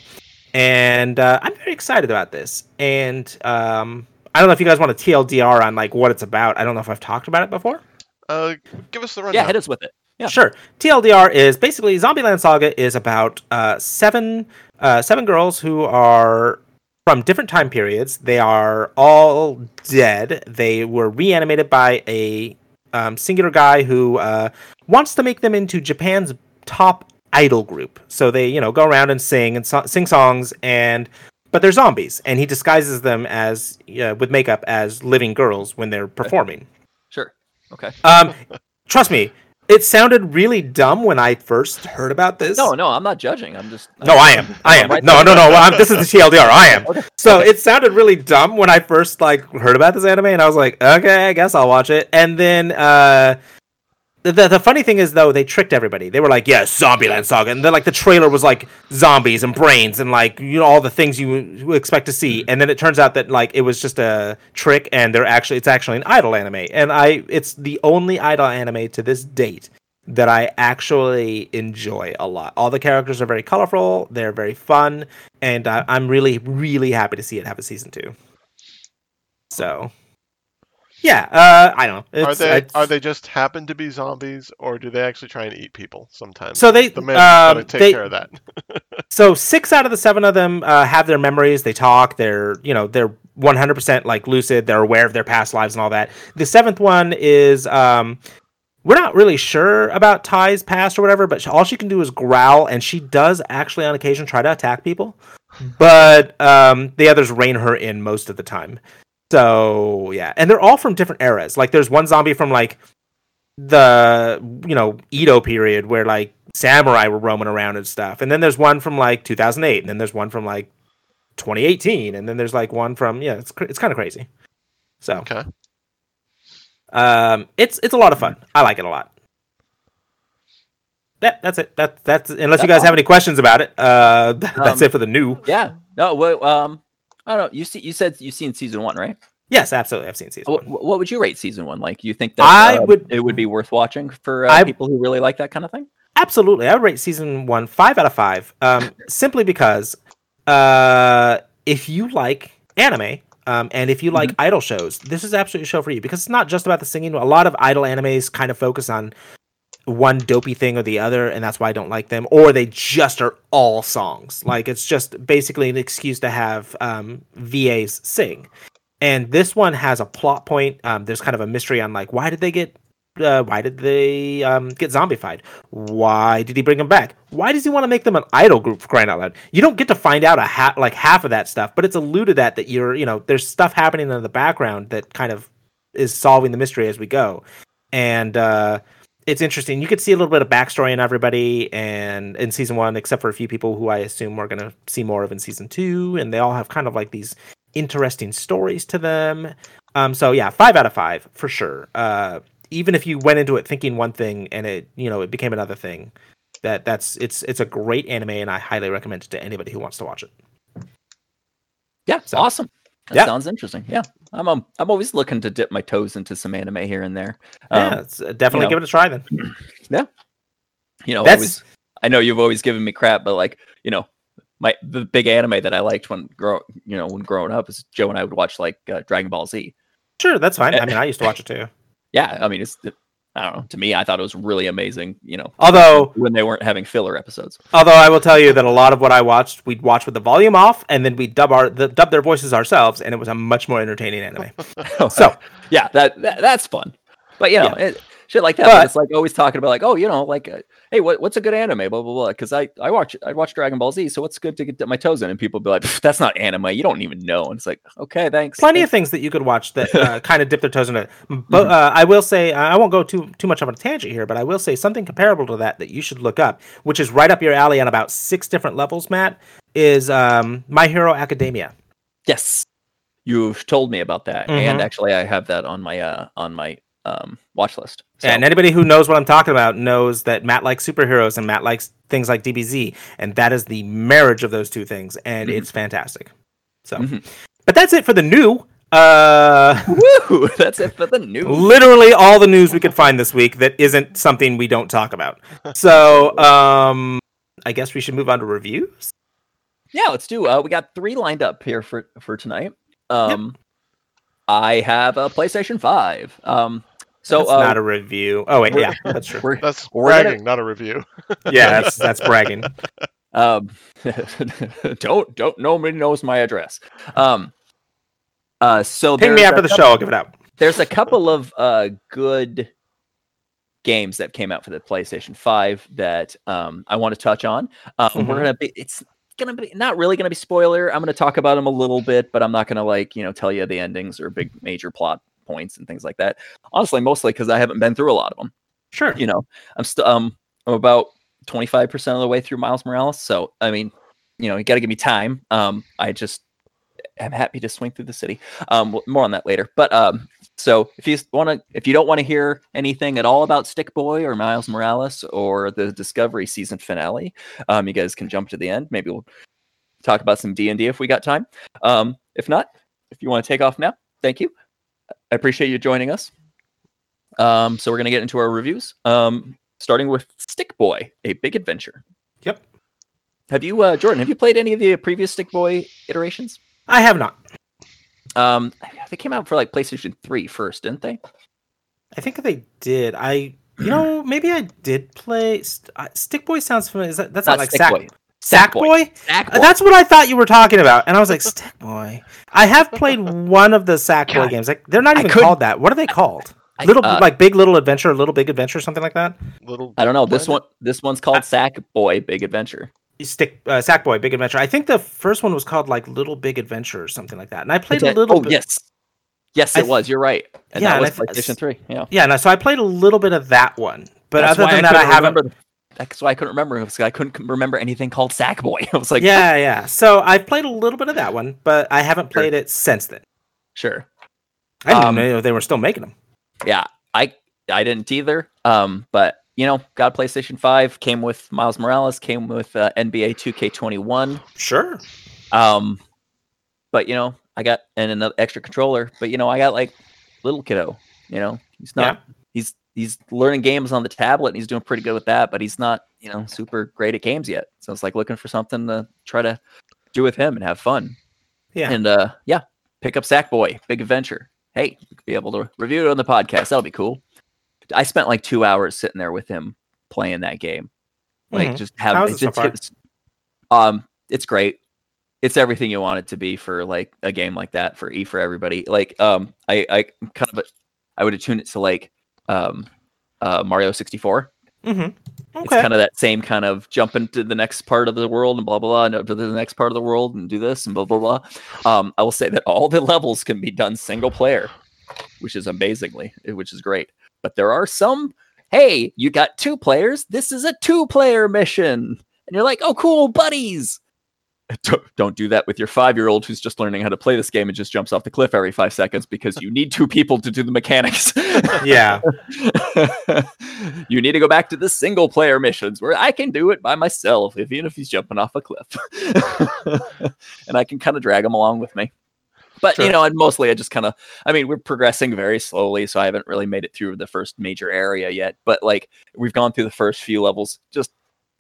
Speaker 2: And uh, I'm very excited about this. And um, I don't know if you guys want a TLDR on like what it's about. I don't know if I've talked about it before.
Speaker 3: Uh, give us the rundown.
Speaker 1: Yeah, hit us with it. Yeah.
Speaker 2: Sure. TLDR is basically Zombieland Saga is about uh, seven uh, seven girls who are from different time periods. They are all dead. They were reanimated by a um, singular guy who uh, wants to make them into Japan's top idol group. So they, you know, go around and sing and so- sing songs and but they're zombies and he disguises them as uh, with makeup as living girls when they're performing.
Speaker 1: Sure. Okay.
Speaker 2: Um, trust me, it sounded really dumb when I first heard about this.
Speaker 1: No, no, I'm not judging. I'm just.
Speaker 2: no, I am. I am.
Speaker 1: right
Speaker 2: No, no, no. I'm, this is the TLDR. I am.
Speaker 1: Okay.
Speaker 2: So it sounded really dumb when I first like heard about this anime, and I was like, okay, I guess I'll watch it. And then uh, the the funny thing is though, they tricked everybody. They were like, yeah, Zombieland Saga, and then like the trailer was like zombies and brains and like you know all the things you expect to see. And then it turns out that like it was just a trick, and they're actually it's actually an idol anime, and I it's the only idol anime to this date that I actually enjoy a lot. All the characters are very colorful, they're very fun, and I, I'm really, really happy to see it have a season two. So, yeah, uh, I don't know.
Speaker 3: Are they
Speaker 2: it's-
Speaker 3: are they just happen to be zombies, or do they actually try and eat people sometimes?
Speaker 2: So they,
Speaker 3: the man
Speaker 2: um,
Speaker 3: gotta take
Speaker 2: they-
Speaker 3: care of that.
Speaker 2: so six out of the seven of them uh, have their memories. They talk. They're you know they're 100% like lucid. They're aware of their past lives and all that. The seventh one is um, we're not really sure about Tae's past or whatever, but all she can do is growl, and she does actually on occasion try to attack people. But um, the others rein her in most of the time. So yeah, and they're all from different eras. Like there's one zombie from like the you know Edo period where like samurai were roaming around and stuff, and then there's one from like 2008, and then there's one from like 2018, and then there's like one from yeah, it's cr- it's kind of crazy. So
Speaker 3: Okay.
Speaker 2: um, it's it's a lot of fun. I like it a lot. That, that's it. That that's unless you
Speaker 1: That's
Speaker 2: guys have any questions about it. Uh, that's
Speaker 1: Um,
Speaker 2: it for the new.
Speaker 1: Yeah. No. Well, um, I don't know. You see, you said you've seen season one, right?
Speaker 2: Yes, absolutely. I've seen season
Speaker 1: What,
Speaker 2: one.
Speaker 1: what would you rate season one? Like, you think that
Speaker 2: I
Speaker 1: uh,
Speaker 2: would-
Speaker 1: it would be worth watching for uh,
Speaker 2: I-
Speaker 1: people who really like that kind of thing?
Speaker 2: Absolutely, I would rate season one five out of five. Um, simply because uh, if you like anime. Um, and if you like idol shows, this is absolutely a show for you because it's not just about the singing. A lot of idol animes kind of focus on one dopey thing or the other, and that's why I don't like them. Or they just are all songs. Like it's just basically an excuse to have um, VAs sing. And this one has a plot point. Um, there's kind of a mystery on like why did they get uh, why did they um, get zombified? Why did he bring them back? Why does he want to make them an idol group for crying out loud? You don't get to find out a ha- like half of that stuff, but it's alluded at that you're you know there's stuff happening in the background that kind of is solving the mystery as we go, and uh, it's interesting. You could see a little bit of backstory in everybody, and in season one, except for a few people who I assume we're gonna see more of in season two, and they all have kind of like these interesting stories to them. Um, so yeah, five out of five for sure. Uh, even if you went into it thinking one thing and it you know it became another thing, that that's it's it's a great anime, and I highly recommend it to anybody who wants to watch it.
Speaker 1: Yeah.
Speaker 2: So-
Speaker 1: awesome. That
Speaker 2: Yeah.
Speaker 1: sounds interesting. Yeah. I'm um, I'm always looking to dip my toes into some anime here and there. Um,
Speaker 2: yeah, it's, uh, definitely
Speaker 1: know,
Speaker 2: give it a try then.
Speaker 1: Yeah, you know,
Speaker 2: That's-
Speaker 1: always, I know you've always given me crap, but like, you know, my the big anime that I liked when grow, you know, when growing up is Joe and I would watch like uh, Dragon Ball Z.
Speaker 2: Sure, that's fine. I mean, I used to watch it too.
Speaker 1: Yeah, I mean, it's I don't know. To me, I thought it was really amazing. You know,
Speaker 2: Although
Speaker 1: when they weren't having filler episodes.
Speaker 2: Although I will tell you that a lot of what I watched, we'd watch with the volume off, and then we'd dub our the, dub their voices ourselves, and it was a much more entertaining anime. So
Speaker 1: yeah, that, that that's fun. But you know,
Speaker 2: Yeah.
Speaker 1: it, shit like that.
Speaker 2: But-
Speaker 1: But, it's like always talking about like, oh, you know, like, uh, hey, what, what's a good anime? Blah blah blah. Because I I watch I watch Dragon Ball Z, so what's good to get my toes in? And people be like, that's not anime. You don't even know. And it's like, okay, thanks.
Speaker 2: plenty of things that you could watch that uh, kind of dip their toes in it. But uh, I will say I won't go too too much on a tangent here, but I will say something comparable to that that you should look up, which is right up your alley on about six different levels. Matt is um, My Hero Academia.
Speaker 1: Yes, you've told me about that,
Speaker 2: Mhm.
Speaker 1: and actually, I have that on my uh on my um watch list. So,
Speaker 2: And anybody who knows what I'm talking about knows that Matt likes superheroes and Matt likes things like DBZ, and that is the marriage of those two things, and
Speaker 1: Mhm.
Speaker 2: it's fantastic. So,
Speaker 1: Mhm.
Speaker 2: but that's it for the new. Uh,
Speaker 1: woo, that's it for the news.
Speaker 2: literally all the news we could find this week that isn't something we don't talk about. So, um, I guess we should move on to reviews.
Speaker 1: Yeah, let's do. Uh, we got three lined up here for for tonight. Um, I have a PlayStation Five. Um, so
Speaker 2: that's
Speaker 1: uh,
Speaker 2: not a review. Oh wait, yeah, that's true.
Speaker 1: we're
Speaker 3: That's
Speaker 1: We're gonna-
Speaker 3: bragging, not a review.
Speaker 2: Yeah, that's that's bragging.
Speaker 1: um, don't don't nobody knows my address. Um, uh, so
Speaker 2: Ping me
Speaker 1: there's
Speaker 2: after the
Speaker 1: couple-
Speaker 2: show. I'll give it out.
Speaker 1: There's a couple of uh good games that came out for the PlayStation Five that um I want to touch on. Um,
Speaker 2: Mhm.
Speaker 1: We're gonna be it's gonna be not really gonna be spoiler. I'm gonna talk about them a little bit, but I'm not gonna like you know tell you the endings or big major plot points and things like that. Honestly, mostly because I haven't been through a lot of them.
Speaker 2: Sure.
Speaker 1: You know, I'm still um I'm about 25 percent of the way through Miles Morales. So I mean, you know, you got to give me time. Um, I just am happy to swing through the city. Um, more on that later. But um, so if you want to, if you don't want to hear anything at all about Stick Boy or Miles Morales or the Discovery season finale, um, you guys can jump to the end. Maybe we'll talk about some D and D if we got time. Um, if not, if you want to take off now, thank you. I appreciate you joining us. Um, so we're gonna get into our reviews. Um, starting with Stick Boy, a big adventure.
Speaker 2: Yep.
Speaker 1: Have you, uh, Jordan? Have you played any of the previous Stick Boy iterations?
Speaker 2: I have not.
Speaker 1: Um, they came out for like PlayStation 3 first, didn't they?
Speaker 2: I think they did. I, you know, maybe I did play. St- uh, Stick Boy sounds familiar. Is that, that's not, like
Speaker 1: Stick
Speaker 2: Sack
Speaker 1: Boy.
Speaker 2: Sack Boy?
Speaker 1: Sack
Speaker 2: Uh,
Speaker 1: Boy.
Speaker 2: That's what I thought you were talking about, and I was like, Stick Boy. I have played one of the Sackboy
Speaker 1: God.
Speaker 2: games. Like they're not even called that. What are they called?
Speaker 1: I-
Speaker 2: Little
Speaker 1: uh,
Speaker 2: like Big Little Adventure, Little Big Adventure, something like that.
Speaker 3: Little.
Speaker 1: I don't know. This
Speaker 3: Planet?
Speaker 1: one, this one's called Sack Boy Big Adventure.
Speaker 2: Stick uh, Sackboy, Big Adventure. I think the first one was called like Little Big Adventure or something like that. And I played a little
Speaker 1: oh
Speaker 2: bit.
Speaker 1: yes, yes, it
Speaker 2: th-
Speaker 1: was. You're right. And
Speaker 2: Yeah,
Speaker 1: that was
Speaker 2: I th-
Speaker 1: PlayStation 3. Yeah.
Speaker 2: Yeah, no, so I played a little bit of that one. But
Speaker 1: That's
Speaker 2: other
Speaker 1: why
Speaker 2: than that, I haven't.
Speaker 1: remember. That's why I couldn't remember because I couldn't remember anything called Sackboy. I was like,
Speaker 2: yeah, yeah. So I played a little bit of that one, but I haven't
Speaker 1: Sure.
Speaker 2: played it since then.
Speaker 1: sure.
Speaker 2: I didn't
Speaker 1: Um,
Speaker 2: know they were still making them.
Speaker 1: yeah i i didn't either um but you know got a playstation 5 came with miles morales came with uh, nba 2k21
Speaker 2: Sure.
Speaker 1: um but you know i got and another extra controller but you know i got like little kiddo you know he's not he's he's learning games on the tablet and he's doing pretty good with that but he's not you know super great at games yet. So it's like looking for something to try to do with him and have fun.
Speaker 2: Yeah.
Speaker 1: and uh yeah pick up sackboy big adventure. Hey be able to review it on the podcast. That'll be cool. I spent like two hours sitting there with him playing that game. Like
Speaker 2: Mhm.
Speaker 1: just have it
Speaker 2: so
Speaker 1: it's, um it's great. It's everything you want it to be for like a game like that for e for everybody. Like um i i kind of i would attune it to like um uh mario 64
Speaker 2: Mm-hmm.
Speaker 1: it's kind of that same kind of jump into the next part of the world and blah blah blah and up to the next part of the world and do this and blah blah blah. Um, I will say that all the levels can be done single player, which is amazingly, eh, which is great. But there are some. Hey, you got two players. This is a two-player mission, and you're like, oh, cool, buddies. Don't, don't that with your five-year-old who's just learning how to play this game and just jumps off the cliff every five seconds because you need two people to do the mechanics.
Speaker 2: yeah.
Speaker 1: you need to go back to the single player missions where I can do it by myself, even if he's jumping off a cliff. and I can kind of drag him along with me. But you know, and mostly I just kind of I mean, we're progressing very slowly, so I haven't really made it through the first major area yet. But like we've gone through the first few levels just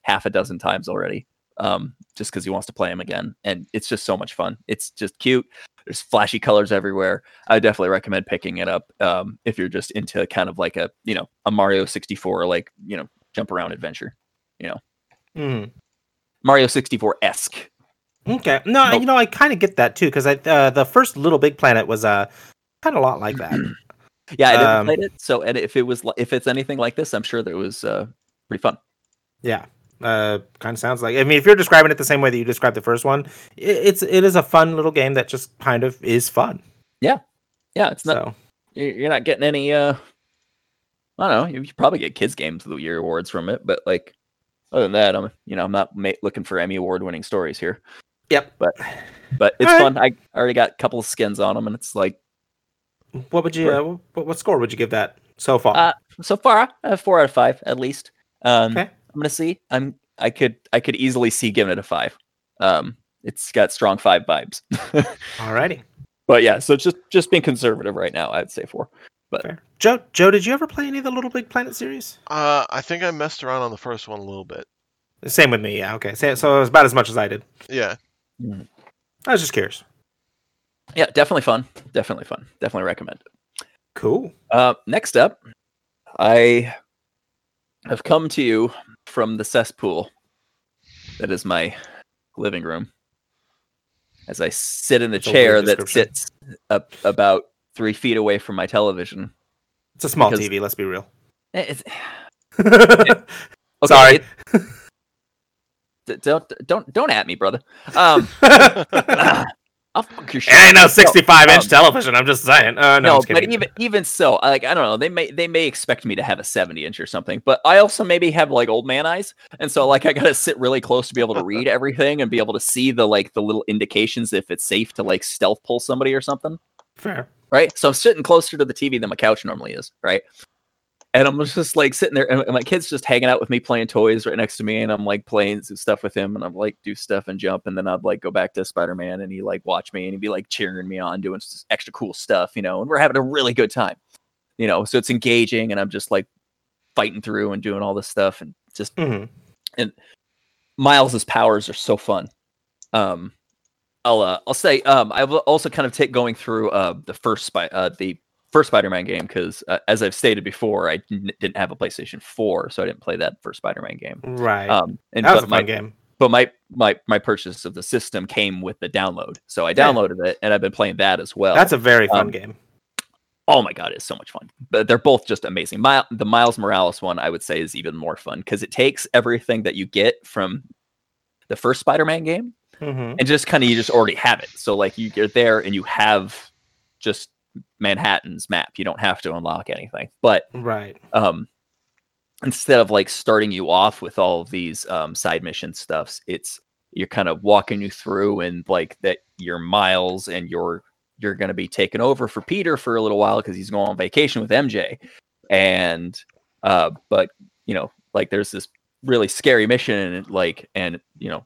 Speaker 1: half a dozen times already. Um, just because he wants to play him again. And it's just so much fun. It's just cute. There's flashy colors everywhere. I definitely recommend picking it up um, if you're just into kind of like a you know a Mario 64 like you know jump around adventure.
Speaker 2: You know, mm.
Speaker 1: Mario 64 esque.
Speaker 2: Okay. No,
Speaker 1: Nope.
Speaker 2: you know, I kind of get that too because I uh, the first Little Big Planet was uh kind of a lot like that.
Speaker 1: Yeah, I didn't
Speaker 2: Um,
Speaker 1: play it. So, and if it was if it's anything like this, I'm sure that it was uh, pretty fun.
Speaker 2: Yeah. Uh, kind of sounds like. I mean, if you're describing it the same way that you described the first one, i it's it is a fun little game that just kind of is fun.
Speaker 1: Yeah, yeah. it's not
Speaker 2: So
Speaker 1: you- you're not getting any. uh I don't know. You probably get kids games of the year awards from it, but like other than that, I'm you know I'm not ma- looking for Emmy award winning stories here.
Speaker 2: yep.
Speaker 1: But but
Speaker 2: it's
Speaker 1: fun. I already got a couple of skins on them, and it's like
Speaker 2: What would you? Uh, what, what score would you give that so far?
Speaker 1: Uh, so far have four out of five at least. Um,
Speaker 2: Okay.
Speaker 1: I'm gonna see. I'm I could I could easily see giving it a five. Um, it's got strong five vibes.
Speaker 2: Alrighty.
Speaker 1: but yeah, so just just being conservative right now, I'd say four.
Speaker 2: Fair. Joe, Joe, did you ever play any of the Little Big Planet series?
Speaker 3: Uh, I think I messed around on the first one a little bit.
Speaker 2: Same with me. Yeah. Okay. So, so it was about as much as I did.
Speaker 3: Yeah.
Speaker 2: I was just curious.
Speaker 1: Yeah, definitely fun. Definitely fun. Definitely recommend.
Speaker 2: Cool.
Speaker 1: Uh, next up, I have come to you from the cesspool that is my living room. As I sit in the
Speaker 2: a
Speaker 1: chair that sits up about three feet away from my television.
Speaker 2: It's a small
Speaker 1: Because-
Speaker 2: TV. Let's be real.
Speaker 1: Eh, It's, okay,
Speaker 2: Sorry.
Speaker 1: it- don't don't don't at me, brother. Um, I'll fuck your shit.
Speaker 2: It ain't no
Speaker 1: No,
Speaker 2: 65 inch
Speaker 1: um,
Speaker 2: television. I'm just saying. Uh, no,
Speaker 1: no, but even even so, like I don't know, they may they may expect me to have a seventy inch or something, but I also maybe have like old man eyes, and so like I gotta sit really close to be able to read everything and be able to see the like the little indications if it's safe to like stealth pull somebody or something,
Speaker 2: Fair.
Speaker 1: right? So I'm sitting closer to the TV than my couch normally is, right? And I'm just like sitting there, and and my kid's just hanging out with me, playing toys right next to me, and I'm like playing some stuff with him, and I'm like do stuff and jump, and then I'd like go back to Spider Man, and he like watch me, and he'd be like cheering me on, doing extra cool stuff, you know, and we're having a really good time, you know. So it's engaging, and I'm just like fighting through and doing all this stuff, and just
Speaker 2: hmm
Speaker 1: Miles's powers are so fun. Um, I'll uh, I'll say um, I've also kind of take going through uh the first spy uh the first Spider-Man game because uh, as I've stated before, I n- didn't have a PlayStation 4, so I didn't play that first Spider-Man game.
Speaker 2: Right.
Speaker 1: Um, and
Speaker 2: that was
Speaker 1: but
Speaker 2: a
Speaker 1: my
Speaker 2: game.
Speaker 1: but my my my purchase of the system came with the download, so I
Speaker 2: Yeah.
Speaker 1: downloaded it and I've been playing that as well.
Speaker 2: That's a very fun
Speaker 1: um,
Speaker 2: game.
Speaker 1: oh my god, it's so much fun. But they're both just amazing. My, the Miles Morales one, I would say, is even more fun because it takes everything that you get from the first Spider-Man game
Speaker 2: hmm
Speaker 1: and just kind of you just already have it. So like you get there and you have just Manhattan's map. You don't have to unlock anything. But
Speaker 2: Right.
Speaker 1: um instead of like starting you off with all of these um side mission stuffs, it's you're kind of walking you through and like that your miles and you're you're going to be taken over for Peter for a little while because he's going on vacation with MJ. And uh but you know, like there's this really scary mission and like and you know,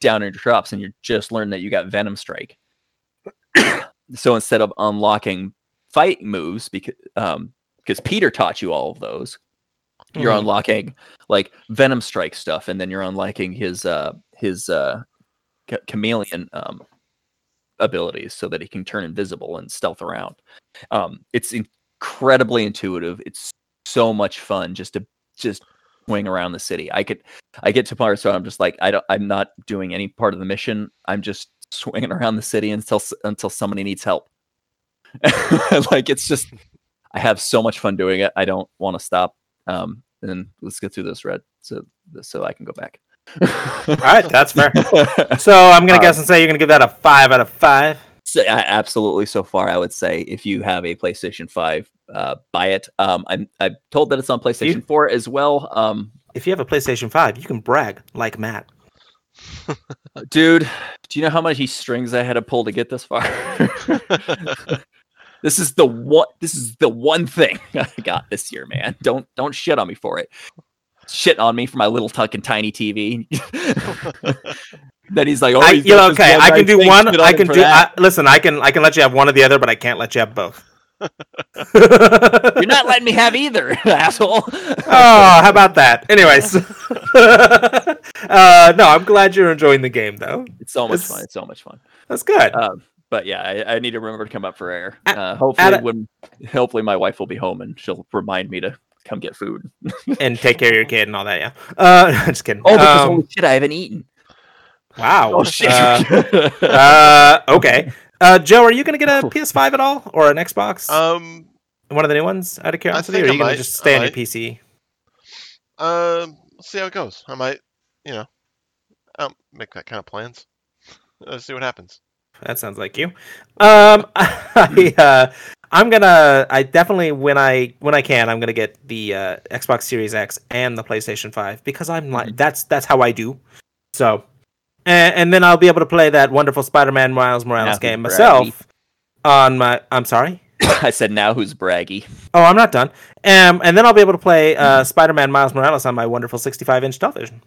Speaker 1: down in your drops and you just learn that you got Venom Strike. So instead of unlocking fight moves because um because Peter taught you all of those, you're
Speaker 2: Mhm.
Speaker 1: unlocking like Venom Strike stuff, and then you're unlocking his uh his uh ch- chameleon um abilities so that he can turn invisible and stealth around. Um, it's incredibly intuitive. It's so much fun just to just swing around the city. I could I get to parts where I'm just like I don't I'm not doing any part of the mission. I'm just swinging around the city until until somebody needs help. like it's just I have so much fun doing it. I don't want to stop. Um, and let's get through this red so so I can go back.
Speaker 2: All right, that's fair. So I'm gonna
Speaker 1: Um,
Speaker 2: guess and say you're gonna give that a five out of five.
Speaker 1: So, I- absolutely. So far, I would say if you have a PlayStation Five, uh, buy it. Um, I'm I'm told that it's on PlayStation Four as well. Um,
Speaker 2: If you have a PlayStation Five, you can brag like Matt.
Speaker 1: Dude, do you know how many strings I had to pull to get this far? this is the one. This is the one thing I got this year, man. Don't don't shit on me for it. Shit on me for my little tuck and tiny TV. then he's like, "Oh,
Speaker 2: I, you know, okay, I can do one. I can do. I, listen, I can. I can let you have one or the other, but I can't let you have both.
Speaker 1: You're not letting me have either, asshole.
Speaker 2: oh, how about that? Anyways, uh, no, I'm glad you're enjoying the game, though.
Speaker 1: It's so much
Speaker 2: It's-
Speaker 1: fun. It's so much fun.
Speaker 2: That's good.
Speaker 1: Um, but yeah, I, I need to remember to come up for air. Uh, hopefully,
Speaker 2: a-
Speaker 1: when hopefully my wife will be home and she'll remind me to come get food.
Speaker 2: and take care of your kid and all that. Yeah. Uh, just kidding.
Speaker 1: Oh, because
Speaker 2: Um,
Speaker 1: holy shit, I haven't eaten.
Speaker 2: wow.
Speaker 1: Oh shit.
Speaker 2: Uh, uh, okay. Uh, Joe, are you gonna get a PS5 at all or an Xbox?
Speaker 3: um,
Speaker 2: One of the new ones, out of curiosity, or
Speaker 3: think
Speaker 2: are you gonna just stay
Speaker 3: I
Speaker 2: on your. PC?
Speaker 3: Um, let's see how it goes. I might, you know, I'll make that kind of plans. Let's see what happens.
Speaker 2: That sounds like you. Um, I, uh, I'm gonna. I definitely when I when I can, I'm gonna get the uh, Xbox Series X and the PlayStation Five because I'm like that's that's how I do. So, and, and then I'll be able to play that wonderful Spider-Man Miles Morales
Speaker 1: Now
Speaker 2: game myself on my. I'm sorry.
Speaker 1: I said now who's braggy.
Speaker 2: Oh, I'm not done. Um, and then I'll be able to play uh, Spider-Man Miles Morales on my wonderful 65-inch television.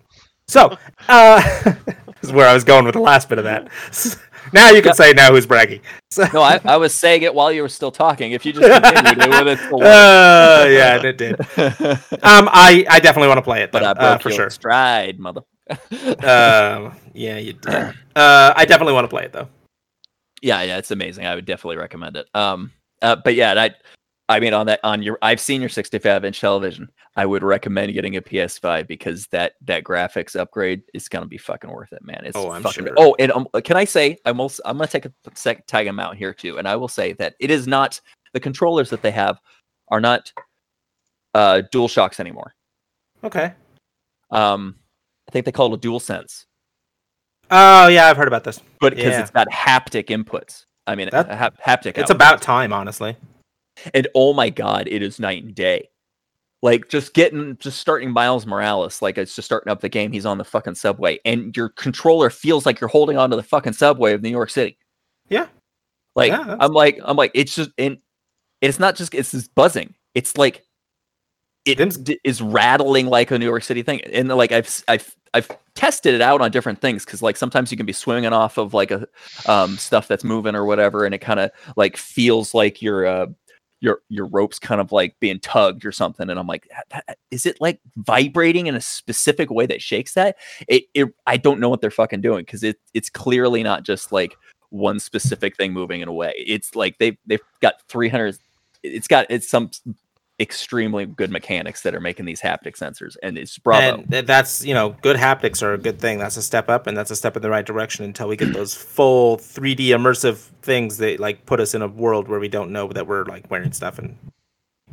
Speaker 2: So, uh, this is where I was going with the last bit of that. Now you can say now who's braggy. So,
Speaker 1: No, I, I was saying it while you were still talking. If you just continued, it would have
Speaker 2: uh, yeah, it did. Um, I, I definitely want to play it,
Speaker 1: but
Speaker 2: though,
Speaker 1: I
Speaker 2: uh, for
Speaker 1: your
Speaker 2: sure.
Speaker 1: stride, mother.
Speaker 2: Um, yeah, you did. Uh, I definitely want to play it though.
Speaker 1: yeah, yeah, it's amazing. I would definitely recommend it. Um, uh, but yeah, I, I mean, on that, on your, I've seen your 65 inch television. I would recommend getting a PS5 because that that graphics upgrade is gonna be fucking worth it, man. It's
Speaker 2: Oh, I'm
Speaker 1: fucking.
Speaker 2: sure.
Speaker 1: Oh, and um, can I say I'm also I'm gonna take a sec, tag him out here too, and I will say that it is not the controllers that they have are not uh dual shocks anymore.
Speaker 2: Okay.
Speaker 1: Um, I think they call it a dual sense,
Speaker 2: Oh yeah, I've heard about this.
Speaker 1: but because
Speaker 2: Yeah.
Speaker 1: it's got haptic inputs. I mean,
Speaker 2: That-
Speaker 1: a hap- haptic.
Speaker 2: It's
Speaker 1: output.
Speaker 2: about time, honestly.
Speaker 1: and oh my god it is night and day like just getting just starting miles morales like it's just starting up the game he's on the fucking subway and your controller feels like you're holding onto the fucking subway of new york city
Speaker 2: Yeah.
Speaker 1: like
Speaker 2: Yeah,
Speaker 1: i'm like i'm like it's just and it's not just it's this buzzing it's like it d- is rattling like a new york city thing and like i've i've i've tested it out on different things because like sometimes you can be swinging off of like a um stuff that's moving or whatever and it kind of like feels like you're uh your your rope's kind of like being tugged or something and i'm like "That- that- is it like vibrating in a specific way that shakes that? It, it i don't know what they're fucking doing because it it's clearly not just like one specific thing moving in a way. It's like they they've got 300 it's got it's some extremely good mechanics that are making these haptic sensors and it's bravo
Speaker 2: And that's you know, good haptics are a good thing. That's a step up, and that's a step in the right direction until we get those full 3D immersive things that like put us in a world where we don't know that we're like wearing stuff and.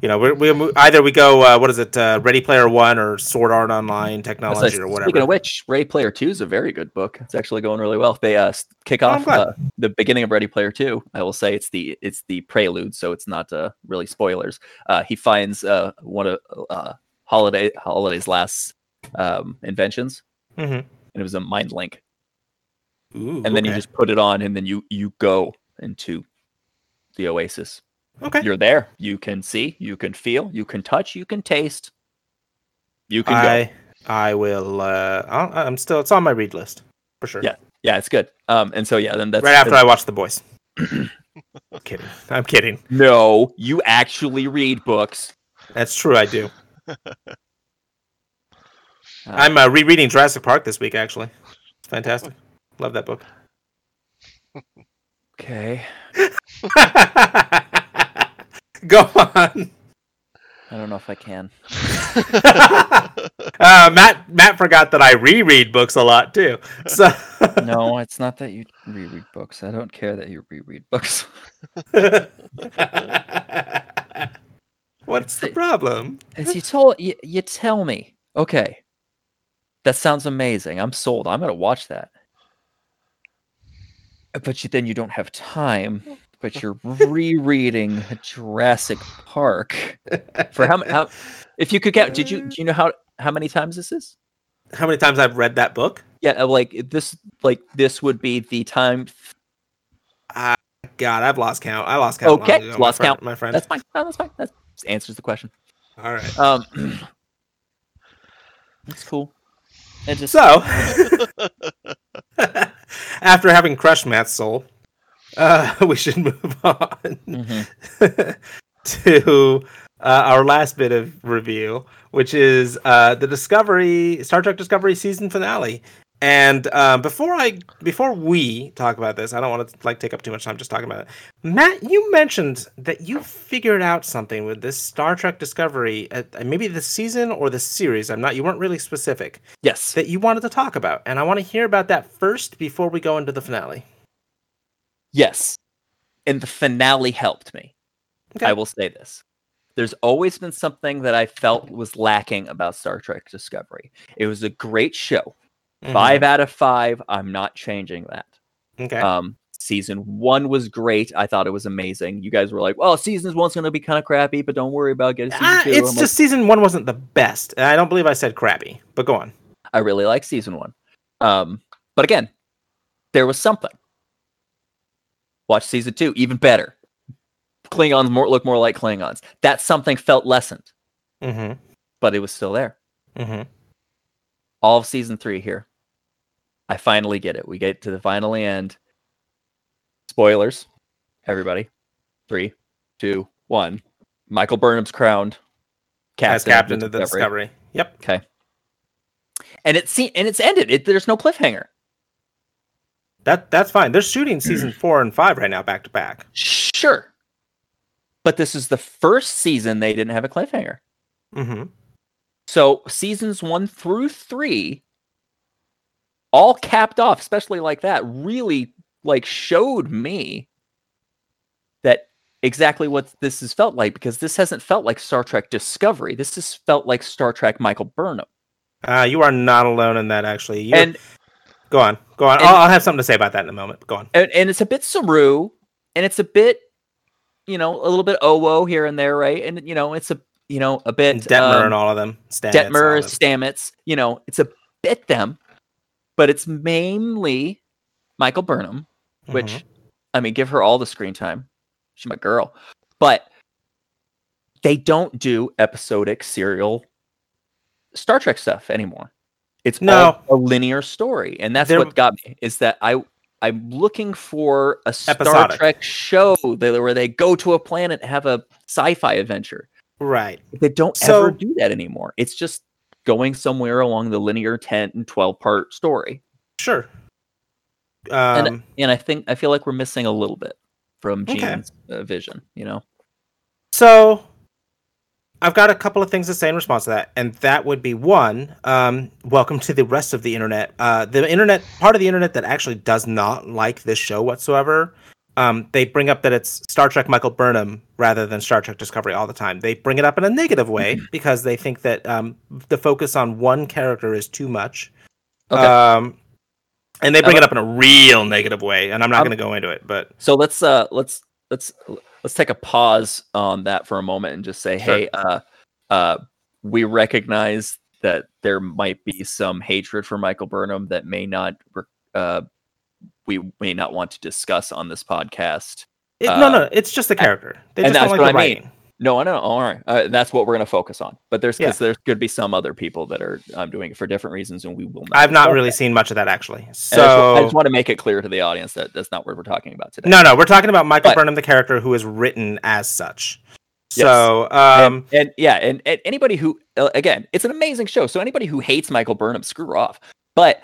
Speaker 2: You know, we're, we either we go, uh, what is it, uh, Ready Player One or Sword Art Online
Speaker 1: So,
Speaker 2: technology or whatever.
Speaker 1: Speaking of which, Ready Player Two is a very good book. It's actually going really well. If They uh, kick
Speaker 2: Oh,
Speaker 1: off uh, the beginning of Ready Player Two. I will say it's the it's the prelude, so it's not uh, really spoilers. Uh, he finds uh, one of uh, Halliday Halliday's last um, inventions,
Speaker 2: Mhm.
Speaker 1: and it was a mind link.
Speaker 2: Ooh,
Speaker 1: And then you just put it on, and then you you go into the Oasis.
Speaker 2: Okay.
Speaker 1: You're there. You can see, you can feel, you can touch, you can taste. You can go.
Speaker 2: I I will. Uh, I'll, I'm still. It's on my read list for sure.
Speaker 1: Yeah, Yeah, it's good. Um, and so yeah, then that's
Speaker 2: right after I watch The Boys. I'm kidding. I'm kidding.
Speaker 1: No, you actually read books.
Speaker 2: That's true. I do.
Speaker 1: Uh,
Speaker 2: I'm uh, rereading Jurassic Park this week. Actually, it's fantastic. Love that book.
Speaker 1: okay.
Speaker 2: Go on.
Speaker 1: I don't know if I can.
Speaker 2: uh, Matt Matt forgot that I reread books a lot too. So
Speaker 1: No, it's not that you reread books. I don't care that you reread books.
Speaker 2: What's the problem?
Speaker 1: As you told you, you tell me. Okay. That sounds amazing. I'm sold. I'm gonna watch that. But you, then you don't have time. But you're rereading Jurassic Park for how, how? If you could count did you do you know how how many times this is?
Speaker 2: How many times I've read that book?
Speaker 1: Yeah, uh, like this, like this would be the time.
Speaker 2: God, I've lost count. I lost count.
Speaker 1: Okay,
Speaker 2: ago, my
Speaker 1: lost
Speaker 2: friend-
Speaker 1: count.
Speaker 2: My friend.
Speaker 1: That's fine. No, that's fine. That answers the question.
Speaker 2: All right.
Speaker 1: Um, that's cool. It just
Speaker 2: So, after having crushed Matt's soul, uh, we should move on
Speaker 1: Mhm.
Speaker 2: to uh, our last bit of review, which is uh, the Discovery Star Trek Discovery season finale. And um, before I before we talk about this, I don't want to like take up too much time just talking about it. Matt, you mentioned that you figured out something with this Star Trek Discovery, uh, maybe the season or the series. I'm not. You weren't really specific
Speaker 1: yes.
Speaker 2: that you wanted to talk about, and I want to hear about that first before we go into the finale.
Speaker 1: Yes. And the finale helped me.
Speaker 2: Okay.
Speaker 1: I will say this. there's always been something that I felt was lacking about Star Trek Discovery. It was a great show.
Speaker 2: Mhm.
Speaker 1: Five out of five. I'm not changing that.
Speaker 2: Okay.
Speaker 1: Um, season one was great. I thought it was amazing. You guys were like, "Well, season one's going to be kind of crappy, but don't worry about getting season
Speaker 2: Ah,
Speaker 1: two."
Speaker 2: it's
Speaker 1: I'm
Speaker 2: just season one wasn't the best. And I don't believe I said crappy, but go on.
Speaker 1: I really like season one. Um, but again, there was something. Watch season two, even better. Klingons more look more like Klingons. That something felt lessened,
Speaker 2: Mm-hmm.
Speaker 1: but it was still there.
Speaker 2: Mm-hmm.
Speaker 1: all of season three here. I finally get it. We get to the final end. Spoilers, everybody. Three, two, one. Michael Burnham's crowned
Speaker 2: As
Speaker 1: captain,
Speaker 2: captain of the Discovery. Yep.
Speaker 1: Okay, and it's se- and it's ended. It, there's no cliffhanger.
Speaker 2: That that's fine. They're shooting season four and five right now, back to back.
Speaker 1: Sure, but this is the first season they didn't have a cliffhanger.
Speaker 2: Mm-hmm.
Speaker 1: So seasons one through three, all capped off, especially like that, really like showed me that exactly what this has felt like because this hasn't felt like Star Trek Discovery. This has felt like Star Trek Michael Burnham.
Speaker 2: Uh, you are not alone in that, actually. You,
Speaker 1: And
Speaker 2: go on, go on.
Speaker 1: and-
Speaker 2: I'll, I'll have something to say about that in a moment. Go on.
Speaker 1: and, and it's a bit Saru, and it's a bit, you know, a little bit Owo here and there, right? And you know, it's a you know a bit
Speaker 2: And Detmer
Speaker 1: um,
Speaker 2: and all of them. Stamets,
Speaker 1: Detmer,
Speaker 2: them.
Speaker 1: Stamets, you know, it's a bit them, but it's mainly Michael Burnham, which
Speaker 2: Mhm.
Speaker 1: I mean, give her all the screen time. She's my girl. But they don't do episodic serial Star Trek stuff anymore. It's
Speaker 2: No.
Speaker 1: all a linear story. And that's
Speaker 2: There-
Speaker 1: what got me is that I I'm looking for a Star
Speaker 2: Episodic.
Speaker 1: Trek show that, where they go to a planet and have a sci-fi adventure.
Speaker 2: right.
Speaker 1: They don't
Speaker 2: So-
Speaker 1: ever do that anymore. It's just going somewhere along the linear 10 and 12 part story.
Speaker 2: Sure.
Speaker 1: And-
Speaker 2: Um,
Speaker 1: And I think I feel like we're missing a little bit from
Speaker 2: Okay.
Speaker 1: Gene's uh, vision, you know.
Speaker 2: So I've got a couple of things to say in response to that, and that would be one, um, welcome to the rest of the internet. Uh, the internet part of the internet that actually does not like this show whatsoever. Um, they bring up that it's Star Trek Michael Burnham rather than Star Trek Discovery all the time. They bring it up in a negative way because they think that um, the focus on one character is too much.
Speaker 1: Okay.
Speaker 2: Um, and they bring
Speaker 1: Now-
Speaker 2: it up in a real negative way, and I'm not going to go into it, but
Speaker 1: So let's uh let's let's let's take a pause on that for a moment and just say,
Speaker 2: Sure.
Speaker 1: hey, uh uh we recognize that there might be some hatred for Michael Burnham that may not uh we may not want to discuss on this podcast.
Speaker 2: it,
Speaker 1: Uh,
Speaker 2: no, no, it's just the character. They
Speaker 1: and
Speaker 2: just don't
Speaker 1: that's
Speaker 2: like the
Speaker 1: what I mean.
Speaker 2: writing.
Speaker 1: No, I know. All right, uh, that's what we're going to focus on. But there's
Speaker 2: Yeah.
Speaker 1: because there could be some other people that are um, doing it for different reasons, and we will. Not
Speaker 2: I've not really
Speaker 1: that.
Speaker 2: seen much of that actually.
Speaker 1: And I just, I just want to make it clear to the audience that that's not what we're talking about today.
Speaker 2: no, no, we're talking about Michael
Speaker 1: But-
Speaker 2: Burnham, the character who is written as such.
Speaker 1: Yes.
Speaker 2: So,
Speaker 1: and,
Speaker 2: um,
Speaker 1: and yeah, and, and anybody who uh, again, it's an amazing show. So anybody who hates Michael Burnham, screw off. But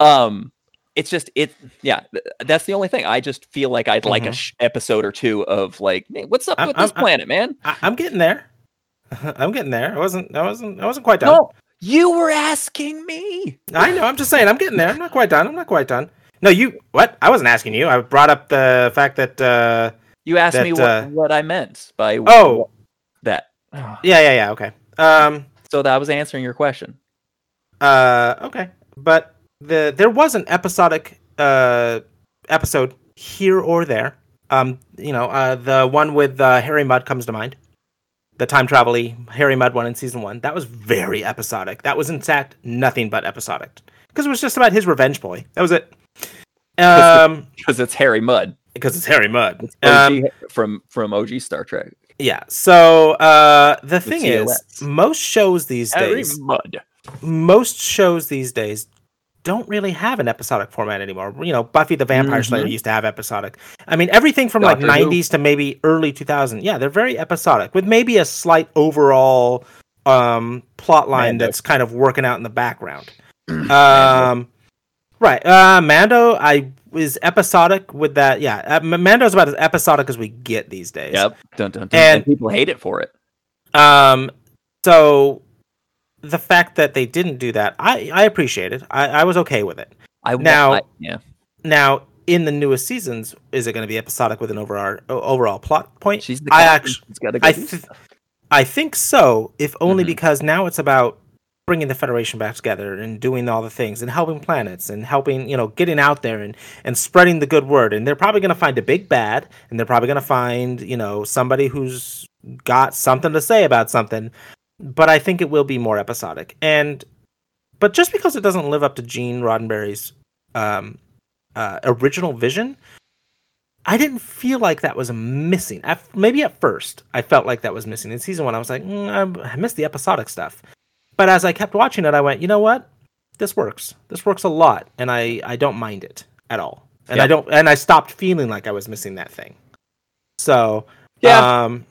Speaker 1: um, it's just it. Yeah, that's the only thing. I just feel like I'd like a
Speaker 2: Mhm.
Speaker 1: sh- episode or two of like, hey, what's up
Speaker 2: I'm-
Speaker 1: with this
Speaker 2: I'm- I'm-
Speaker 1: planet, man?
Speaker 2: I, I'm getting there. I'm getting there. I wasn't. I wasn't. I wasn't quite done.
Speaker 1: No, you were asking me.
Speaker 2: I know. I'm just saying. I'm getting there. I'm not quite done. I'm not quite done. No, you. What? I wasn't asking you. I brought up the fact that. uh
Speaker 1: You asked me what,
Speaker 2: uh,
Speaker 1: what I meant by
Speaker 2: Oh.
Speaker 1: that.
Speaker 2: Yeah, yeah, yeah. Okay. Um.
Speaker 1: So that I was answering your question.
Speaker 2: Uh. Okay. But the there was an episodic uh episode here or there. Um. You know. Uh. The one with uh, Harry Mudd comes to mind. The time travel Harry Mudd one in season one. That was very episodic. That was in fact nothing but episodic because it was just about his revenge boy. That was it. Um.
Speaker 1: Because it's Harry Mudd
Speaker 2: Because it's Harry Mudd.
Speaker 1: OG
Speaker 2: Um,
Speaker 1: from from OG Star Trek.
Speaker 2: yeah. So uh, the thing is, most shows these
Speaker 1: Harry
Speaker 2: days,
Speaker 1: Mudd.
Speaker 2: most shows these days don't really have an episodic format anymore. You know, Buffy the Vampire Slayer
Speaker 1: Mhm.
Speaker 2: used to have episodic. I mean, everything from
Speaker 1: Doctor
Speaker 2: like
Speaker 1: Who.
Speaker 2: 90s to maybe early 2000. Yeah, they're very episodic with maybe a slight overall um plot line
Speaker 1: Mando.
Speaker 2: that's kind of working out in the background. um right. Uh Mando I is episodic with that. Yeah, uh, Mando's about as episodic as we get these days.
Speaker 1: Yep. Dun, dun, dun.
Speaker 2: And-
Speaker 1: And people hate it for it.
Speaker 2: Um, so the fact that they didn't do that, I I appreciate it. I, I was okay with it.
Speaker 1: I
Speaker 2: Now-
Speaker 1: I- yeah.
Speaker 2: Now, in the newest seasons, is it going to be episodic with an overall overall plot point?
Speaker 1: She's the
Speaker 2: I
Speaker 1: captain.
Speaker 2: actu-
Speaker 1: She's got go
Speaker 2: I th- I think so, if only
Speaker 1: Mhm.
Speaker 2: because now it's about bringing the Federation back together and doing all the things and helping planets and helping, you know, getting out there and, and spreading the good word. And they're probably going to find a big bad and they're probably going to find, you know, somebody who's got something to say about something. But I think it will be more episodic. And, but just because it doesn't live up to Gene Roddenberry's um, uh, original vision, I didn't feel like that was missing. At, maybe at first, I felt like that was missing. In season one, I was like, mm, I, missed the episodic stuff. But as I kept watching it, I went, you know what? This works. This works a lot, and I I don't mind it at all. And I don't. And I stopped feeling like I was missing that thing. So
Speaker 1: Yeah.
Speaker 2: um,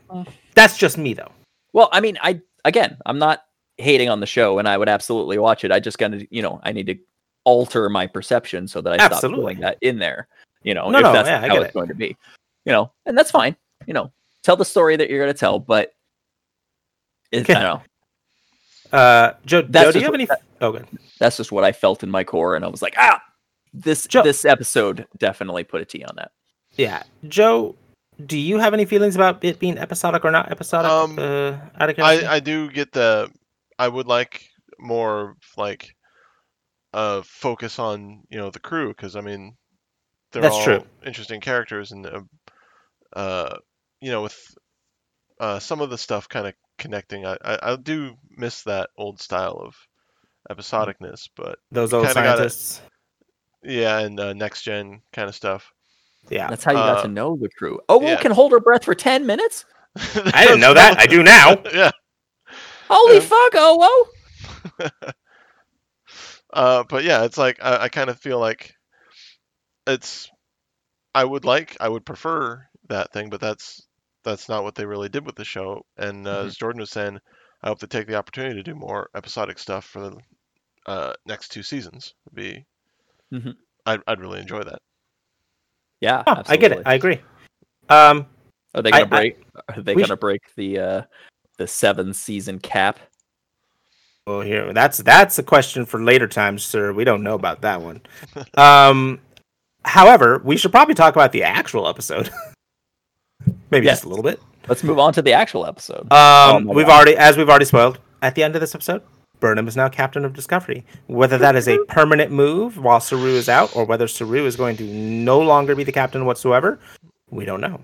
Speaker 2: that's just me though.
Speaker 1: Well, I mean, I again, I'm not hating on the show, and I would absolutely watch it. I just gotta, you know, I need to alter my perception so that I stop
Speaker 2: Absolutely.
Speaker 1: feeling that in there. You know,
Speaker 2: No,
Speaker 1: if
Speaker 2: no,
Speaker 1: that's
Speaker 2: yeah,
Speaker 1: how it's
Speaker 2: it.
Speaker 1: going to be. You know, and that's fine. You know, tell the story that you're gonna tell, but it. I don't know.
Speaker 2: Uh, Joe, Joe do you have
Speaker 1: what-
Speaker 2: any? Oh, good.
Speaker 1: That's just what I felt in my core, and I was like, ah, this
Speaker 2: Joe-
Speaker 1: this episode definitely put a T on that.
Speaker 2: Yeah, Joe. Do you have any feelings about it being episodic or not episodic?
Speaker 3: Um,
Speaker 2: uh, out of curiosity?
Speaker 3: I, I do get the. I would like more like uh focus on you know the crew because I mean they're
Speaker 2: That's
Speaker 3: all
Speaker 2: true.
Speaker 3: interesting characters and uh, uh you know with uh some of the stuff kind of connecting I, I I do miss that old style of episodicness but
Speaker 2: Those old
Speaker 3: kinda gotta-
Speaker 2: scientists.
Speaker 3: yeah and uh, next gen kind of stuff.
Speaker 2: Yeah,
Speaker 1: That's how you got
Speaker 3: Uh,
Speaker 1: to know the crew. Oh,
Speaker 3: yeah.
Speaker 1: can hold her breath for ten minutes.
Speaker 2: I didn't know that. I do now.
Speaker 3: yeah.
Speaker 1: Holy
Speaker 3: Uh,
Speaker 1: fuck! Oh, whoa!
Speaker 3: Uh, but yeah, it's like I, I kind of feel like it's. I would like, I would prefer that thing, but that's that's not what they really did with the show. And uh,
Speaker 1: Mhm.
Speaker 3: as Jordan was saying, I hope they take the opportunity to do more episodic stuff for the uh, next two seasons. It'd be,
Speaker 1: Mhm.
Speaker 3: I'd, I'd really enjoy that.
Speaker 1: Yeah,
Speaker 2: Oh, I get it. I agree. Um,
Speaker 1: Are they gonna
Speaker 2: I-
Speaker 1: break? are they gonna break the uh the seven season cap?
Speaker 2: well, here that's that's a question for later times, sir. We don't know about that one. Um, however, we should probably talk about the actual episode. Maybe
Speaker 1: Yes.
Speaker 2: just a little bit.
Speaker 1: Let's move on to the actual episode.
Speaker 2: Um,
Speaker 1: my
Speaker 2: we've
Speaker 1: God.
Speaker 2: already, as we've already spoiled, at the end of this episode, Burnham is now captain of Discovery. Whether that is a permanent move while Saru is out, or whether Saru is going to no longer be the captain whatsoever, we don't know.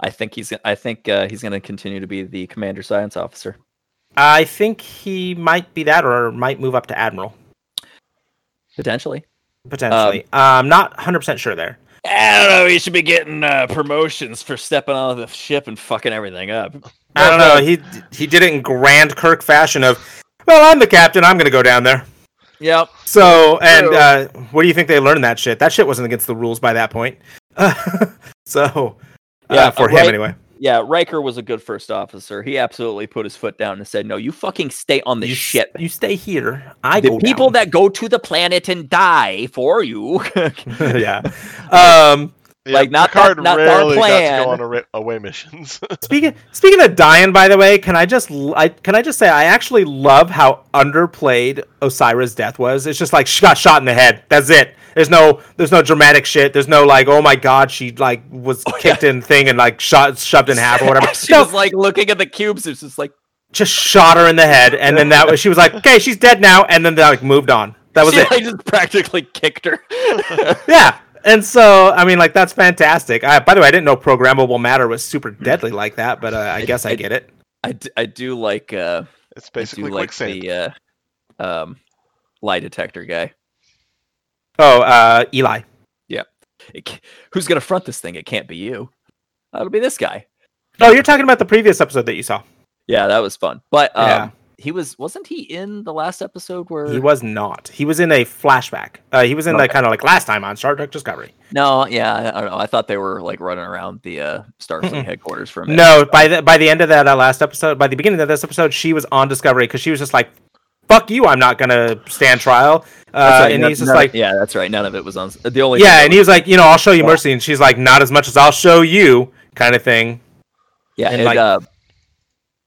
Speaker 1: I think he's. I think uh, he's gonna continue to be the commander science officer.
Speaker 2: I think he might be that, or might move up to admiral
Speaker 1: Potentially.
Speaker 2: potentially. I'm not 100 percent sure there.
Speaker 1: I don't know. He should be getting uh, promotions for stepping on the ship and fucking everything up.
Speaker 2: I don't know. He he did it in grand Kirk fashion of, well, I'm the captain. I'm going to go down there.
Speaker 1: Yep.
Speaker 2: So, and uh, where do you think they learned that shit? That shit wasn't against the rules by that point. so,
Speaker 1: Yeah,
Speaker 2: yeah, for
Speaker 1: uh,
Speaker 2: him
Speaker 1: right.
Speaker 2: anyway.
Speaker 1: Yeah, Riker was a good first officer. He absolutely put his foot down and said, "No, you fucking stay on the ship.
Speaker 2: You stay here. I
Speaker 1: the
Speaker 2: go
Speaker 1: people
Speaker 2: down.
Speaker 1: that go to the planet and die for you."
Speaker 2: yeah. Um,
Speaker 3: Yeah,
Speaker 1: Like, not that-
Speaker 3: Picard
Speaker 1: not our
Speaker 3: rarely got to
Speaker 1: plan.
Speaker 3: go on a ra- away missions.
Speaker 2: speaking speaking of dying, by the way, can I just l- I can I just say I actually love how underplayed Osyraa's death was. It's just like she got shot in the head. That's it. There's no there's no dramatic shit. There's no like oh my god she like was oh, kicked in thing and like shot shoved in half or whatever.
Speaker 1: she
Speaker 2: no,
Speaker 1: was like looking at the cubes. It's just like,
Speaker 2: just shot her in the head and then that was she was like okay she's dead now and then they like moved on. That was
Speaker 1: she
Speaker 2: it.
Speaker 1: like just practically kicked her.
Speaker 2: Yeah. And so, I mean, like that's fantastic. I, by the way, I didn't know programmable matter was super deadly like that, but uh, I guess I,
Speaker 1: I-
Speaker 2: get it.
Speaker 1: I, d- I do like uh
Speaker 3: it's
Speaker 1: I do
Speaker 3: basically
Speaker 1: like
Speaker 3: quicksand.
Speaker 1: the uh um lie detector guy.
Speaker 2: Oh, uh, Eli.
Speaker 1: It who's gonna front this thing? It can't be you. It'll be this guy.
Speaker 2: Oh, you're talking about the previous episode that you saw.
Speaker 1: Yeah, that was fun. But um,
Speaker 2: Yeah.
Speaker 1: He was wasn't he in the last episode where
Speaker 2: He was not. He was in a flashback. Uh, he was in
Speaker 1: Okay.
Speaker 2: kind of like last time on Star Trek Discovery.
Speaker 1: No, yeah, I don't know. I thought they were like running around the uh, Starfleet headquarters for a minute.
Speaker 2: No, by the by the end of that uh, last episode, by the beginning of this episode, she was on Discovery because she was just like, "Fuck you, I'm not gonna stand trial." Uh,
Speaker 1: right,
Speaker 2: and
Speaker 1: none-
Speaker 2: he's just
Speaker 1: none-
Speaker 2: like,
Speaker 1: yeah, that's right. None of it was on. The only
Speaker 2: "Yeah," and he was like, "You know, I'll show you
Speaker 1: Yeah.
Speaker 2: mercy," and she's like, "Not as much as I'll show you," kind of thing.
Speaker 1: yeah,
Speaker 2: and,
Speaker 1: and,
Speaker 2: like-
Speaker 1: uh,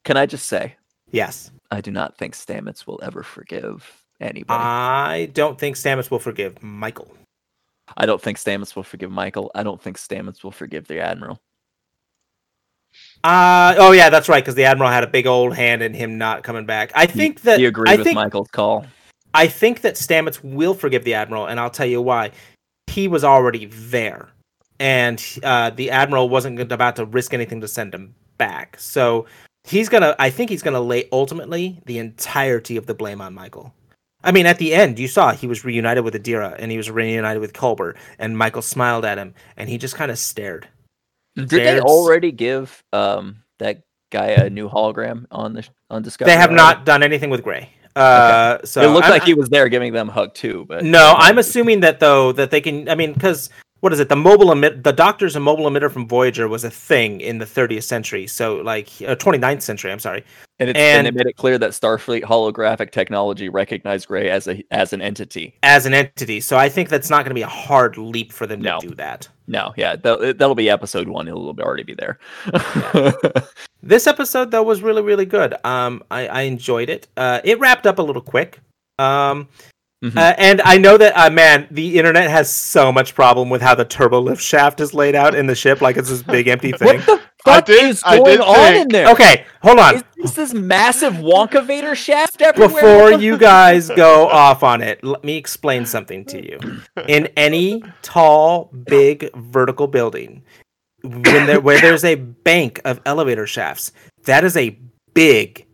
Speaker 1: can I just say,
Speaker 2: Yes,
Speaker 1: I do not think Stamets will ever forgive anybody.
Speaker 2: I don't think Stamets will forgive Michael.
Speaker 1: I don't think Stamets will forgive Michael. I don't think Stamets will forgive the admiral.
Speaker 2: Uh oh yeah, that's right. Because the admiral had a big old hand in him not coming back. I think that
Speaker 1: you agree
Speaker 2: I
Speaker 1: with
Speaker 2: think
Speaker 1: Michael's call.
Speaker 2: I think that Stamets will forgive the admiral, and I'll tell you why. He was already there, and uh, the admiral wasn't about to risk anything to send him back. So he's gonna. I think he's gonna lay ultimately the entirety of the blame on Michael. I mean, at the end, you saw he was reunited with Adira, and he was reunited with Culber, and Michael smiled at him, and he just kind of stared.
Speaker 1: Did they already give um that guy a new hologram on the on Discovery?
Speaker 2: They have not done anything with Gray. Uh, so
Speaker 1: it looked
Speaker 2: I'm-
Speaker 1: like he was there giving them a hug too, but
Speaker 2: No, I'm assuming that though that they can. I mean, because what is it? The mobile emit, the Doctor's a mobile emitter from Voyager was a thing in the 30th century. So like uh, 29th century. I'm sorry.
Speaker 1: and, it's, and,
Speaker 2: and-
Speaker 1: made it clear that Starfleet holographic technology recognized Gray as a as an entity.
Speaker 2: As an entity, so I think that's not going to be a hard leap for them
Speaker 1: No.
Speaker 2: to do that.
Speaker 1: No, yeah, that, that'll be episode one. It'll already be there.
Speaker 2: This episode though was really really good. Um, I, I enjoyed it. Uh, it wrapped up a little quick. Um,
Speaker 1: Mhm.
Speaker 2: uh, and I know that uh, man, the internet has so much problem with how the turbo lift shaft is laid out in the ship, like it's this big empty thing.
Speaker 1: what the fuck
Speaker 3: did-
Speaker 1: is going
Speaker 3: did
Speaker 1: on
Speaker 3: think-
Speaker 1: in there?
Speaker 2: Okay, hold on.
Speaker 1: Is this this massive Wonkavator shaft everywhere?
Speaker 2: Before you guys go off on it, let me explain something to you. In any tall, big vertical building, when there where there's a bank of elevator shafts, that is a big,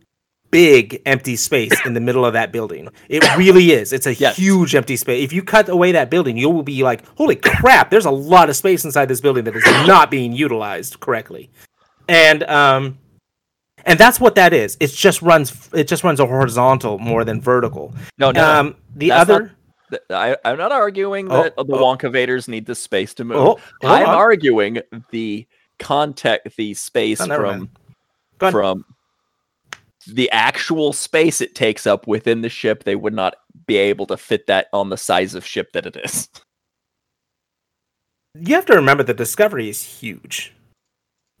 Speaker 2: big empty space in the middle of that building. It really is. It's a
Speaker 1: Yes.
Speaker 2: huge empty space. If you cut away that building, you will be like, "Holy crap! There's a lot of space inside this building that is not being utilized correctly." And um, and that's what that is. It just runs. It just runs a horizontal more than vertical.
Speaker 1: no, no.
Speaker 2: Um, the
Speaker 1: That's
Speaker 2: other.
Speaker 1: Th- I, I'm not arguing
Speaker 2: Oh,
Speaker 1: that the
Speaker 2: oh.
Speaker 1: Wonkavators need the space to move.
Speaker 2: Oh,
Speaker 1: I'm
Speaker 2: on.
Speaker 1: arguing the context, the space
Speaker 2: Oh,
Speaker 1: from
Speaker 2: mind. Go on.
Speaker 1: from the actual space it takes up within the ship. They would not be able to fit that on the size of ship that it is.
Speaker 2: you have to remember the Discovery is huge.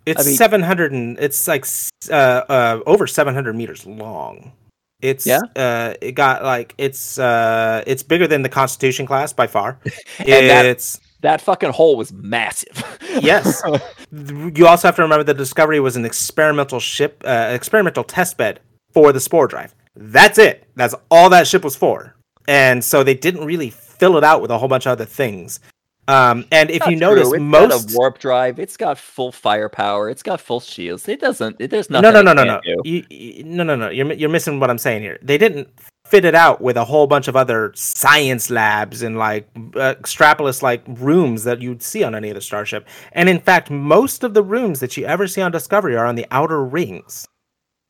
Speaker 2: It's
Speaker 1: mean-
Speaker 2: seven hundred and it's like uh, uh over seven hundred meters long. It's
Speaker 1: Yeah?
Speaker 2: Uh, it got like it's uh it's bigger than the Constitution class by far.
Speaker 1: And that-
Speaker 2: it's
Speaker 1: That fucking hole was massive.
Speaker 2: Yes. you also have to remember the Discovery was an experimental ship, uh, experimental test bed for the spore drive. That's it. That's all that ship was for. And so they didn't really fill it out with a whole bunch of other things. Um, and if
Speaker 1: Not
Speaker 2: you notice.
Speaker 1: It's
Speaker 2: most
Speaker 1: warp drive. It's got full firepower. It's got full shields. It doesn't. It, there's
Speaker 2: no,
Speaker 1: nothing.
Speaker 2: no, no,
Speaker 1: it
Speaker 2: no, no, you, you, no, no, no. You're you're missing what I'm saying here. They didn't fit it out with a whole bunch of other science labs and like uh, extrapolis like rooms that you'd see on any other starship. And in fact, most of the rooms that you ever see on Discovery are on the outer rings.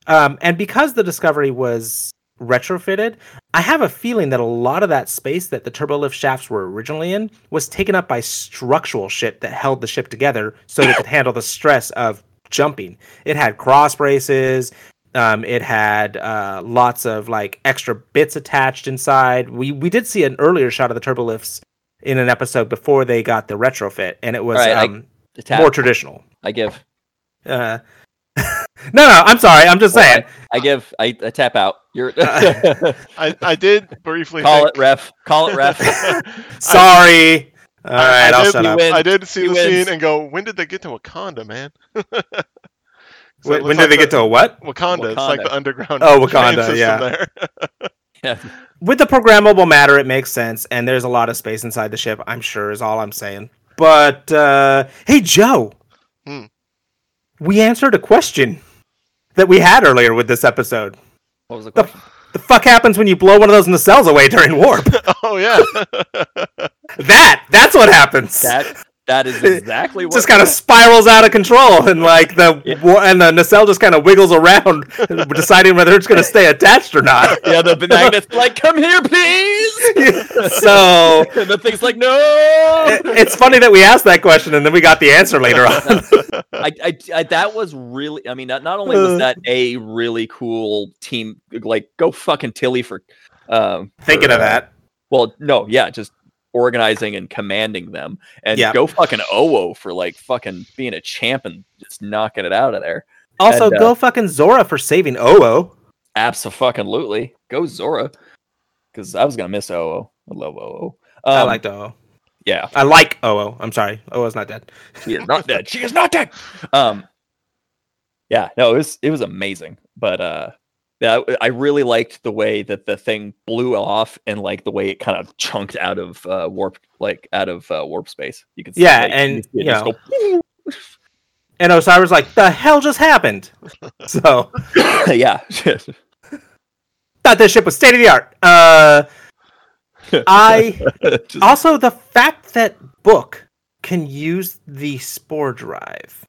Speaker 2: Um, and because the Discovery was retrofitted, I have a feeling that a lot of that space that the turbolift shafts were originally in was taken up by structural shit that held the ship together so that it could handle the stress of jumping. It had cross braces. Um, it had uh, lots of like extra bits attached inside. We we did see an earlier shot of the turbolifts in an episode before they got the retrofit, and it was
Speaker 1: Alright, I-
Speaker 2: um,
Speaker 1: The tap,
Speaker 2: more traditional.
Speaker 1: I give.
Speaker 2: Uh, no, no, I'm sorry. I'm just
Speaker 1: Well,
Speaker 2: saying.
Speaker 1: I give. I, I tap out. You're.
Speaker 3: I, I did briefly
Speaker 1: Call
Speaker 3: think,
Speaker 1: it ref. Call it ref.
Speaker 2: Sorry. All right,
Speaker 3: I
Speaker 2: I'll
Speaker 3: did-
Speaker 2: shut
Speaker 1: you
Speaker 2: up.
Speaker 1: win.
Speaker 3: I did see
Speaker 1: He
Speaker 3: the
Speaker 1: wins.
Speaker 3: scene and go, when did they get to Wakanda, man? So
Speaker 2: When,
Speaker 3: it
Speaker 2: when
Speaker 3: like
Speaker 2: did they
Speaker 3: the-
Speaker 2: get to a what?
Speaker 3: Wakanda? It's like the underground.
Speaker 2: Oh, Wakanda,
Speaker 3: system
Speaker 2: yeah.
Speaker 3: There.
Speaker 1: yeah.
Speaker 2: With the programmable matter, it makes sense, and there's a lot of space inside the ship. I'm sure is all I'm saying. But uh, hey, Joe,
Speaker 3: Hmm.
Speaker 2: we answered a question that we had earlier with this episode.
Speaker 1: What was the
Speaker 2: The, the fuck happens when you blow one of those nacelles away during warp?
Speaker 3: oh yeah.
Speaker 2: that that's what happens.
Speaker 1: That that is exactly
Speaker 2: It
Speaker 1: what.
Speaker 2: just kind of spirals out of control, and like the
Speaker 1: Yeah.
Speaker 2: and the nacelle just kind of wiggles around, deciding whether it's going to stay attached or not.
Speaker 1: Yeah, the magnet's like, come here, please.
Speaker 2: so
Speaker 1: And the thing's like, no.
Speaker 2: it- it's funny that we asked that question and then we got the answer later on.
Speaker 1: I, I, I that was really. I mean, not, not only was that a really cool team, like go fucking Tilly for um
Speaker 2: Thinking
Speaker 1: for,
Speaker 2: of
Speaker 1: uh,
Speaker 2: that,
Speaker 1: Well, no, yeah, just organizing and commanding them, and
Speaker 2: Yeah.
Speaker 1: go fucking Owo for like fucking being a champ and just knocking it out of there.
Speaker 2: also
Speaker 1: and, uh,
Speaker 2: go fucking Zora for saving Owo.
Speaker 1: Absolutely, go Zora, because I was gonna miss Owo. I love.
Speaker 2: I
Speaker 1: Um,
Speaker 2: liked Owo.
Speaker 1: yeah,
Speaker 2: I like Owo. I'm sorry, Owo's not dead.
Speaker 1: she is not dead. She is not dead. Um, yeah, no, it was it was amazing. But uh yeah, I- I really liked the way that the thing blew off and like the way it kind of chunked out of uh, warp, like out of uh, warp space. You can see,
Speaker 2: Yeah,
Speaker 1: like,
Speaker 2: and,
Speaker 1: you see
Speaker 2: you
Speaker 1: just
Speaker 2: know, And Osyraa's like, the hell just happened? so
Speaker 1: yeah,
Speaker 2: thought this ship was state of the art. Uh, I
Speaker 1: Just-
Speaker 2: also the fact that Book can use the spore drive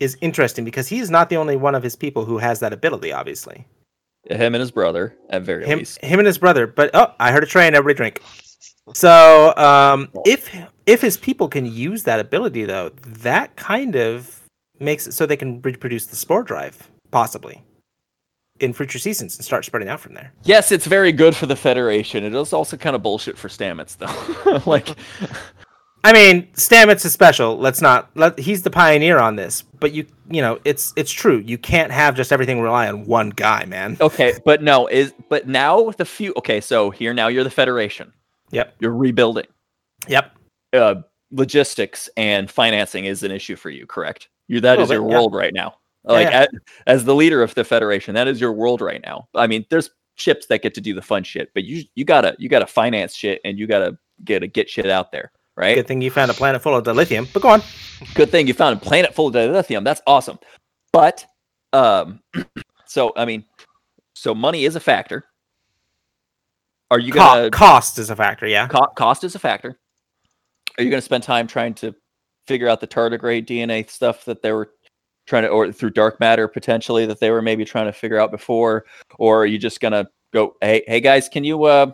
Speaker 2: is interesting because he's not the only one of his people who has that ability. Obviously,
Speaker 1: him and his brother at very
Speaker 2: him,
Speaker 1: least.
Speaker 2: him and his brother. But oh, I heard a train. Everybody drink. So um, if if his people can use that ability though, that kind of makes it so they can reproduce the spore drive possibly in future seasons and start spreading out from there.
Speaker 1: Yes, it's very good for the Federation. It is also kind of bullshit for Stamets, though. like,
Speaker 2: I mean, Stamets is special. Let's not let he's the pioneer on this. But you you know, it's it's true. You can't have just everything rely on one guy, man.
Speaker 1: okay, but no, is but now with the few. Okay, so here now you're the Federation.
Speaker 2: Yep.
Speaker 1: You're rebuilding.
Speaker 2: Yep.
Speaker 1: uh, logistics and financing is an issue for you, correct? You that is your
Speaker 2: bit, yeah.
Speaker 1: world right now. Like
Speaker 2: yeah.
Speaker 1: a- as the leader of the federation, that is your world right now. I mean, there's ships that get to do the fun shit, but you you gotta you gotta finance shit and you gotta get to get shit out there, right?
Speaker 2: Good thing you found a planet full of dilithium. But go on.
Speaker 1: Good thing you found a planet full of dilithium. That's awesome. But um, so I mean, so money is a factor. Are you gonna
Speaker 2: cost is a factor. Yeah.
Speaker 1: Co- cost is a factor. Are you going to spend time trying to figure out the tardigrade DNA stuff that they were trying to, or through dark matter potentially that they were maybe trying to figure out before, or are you just going to go, hey, hey guys, can you uh,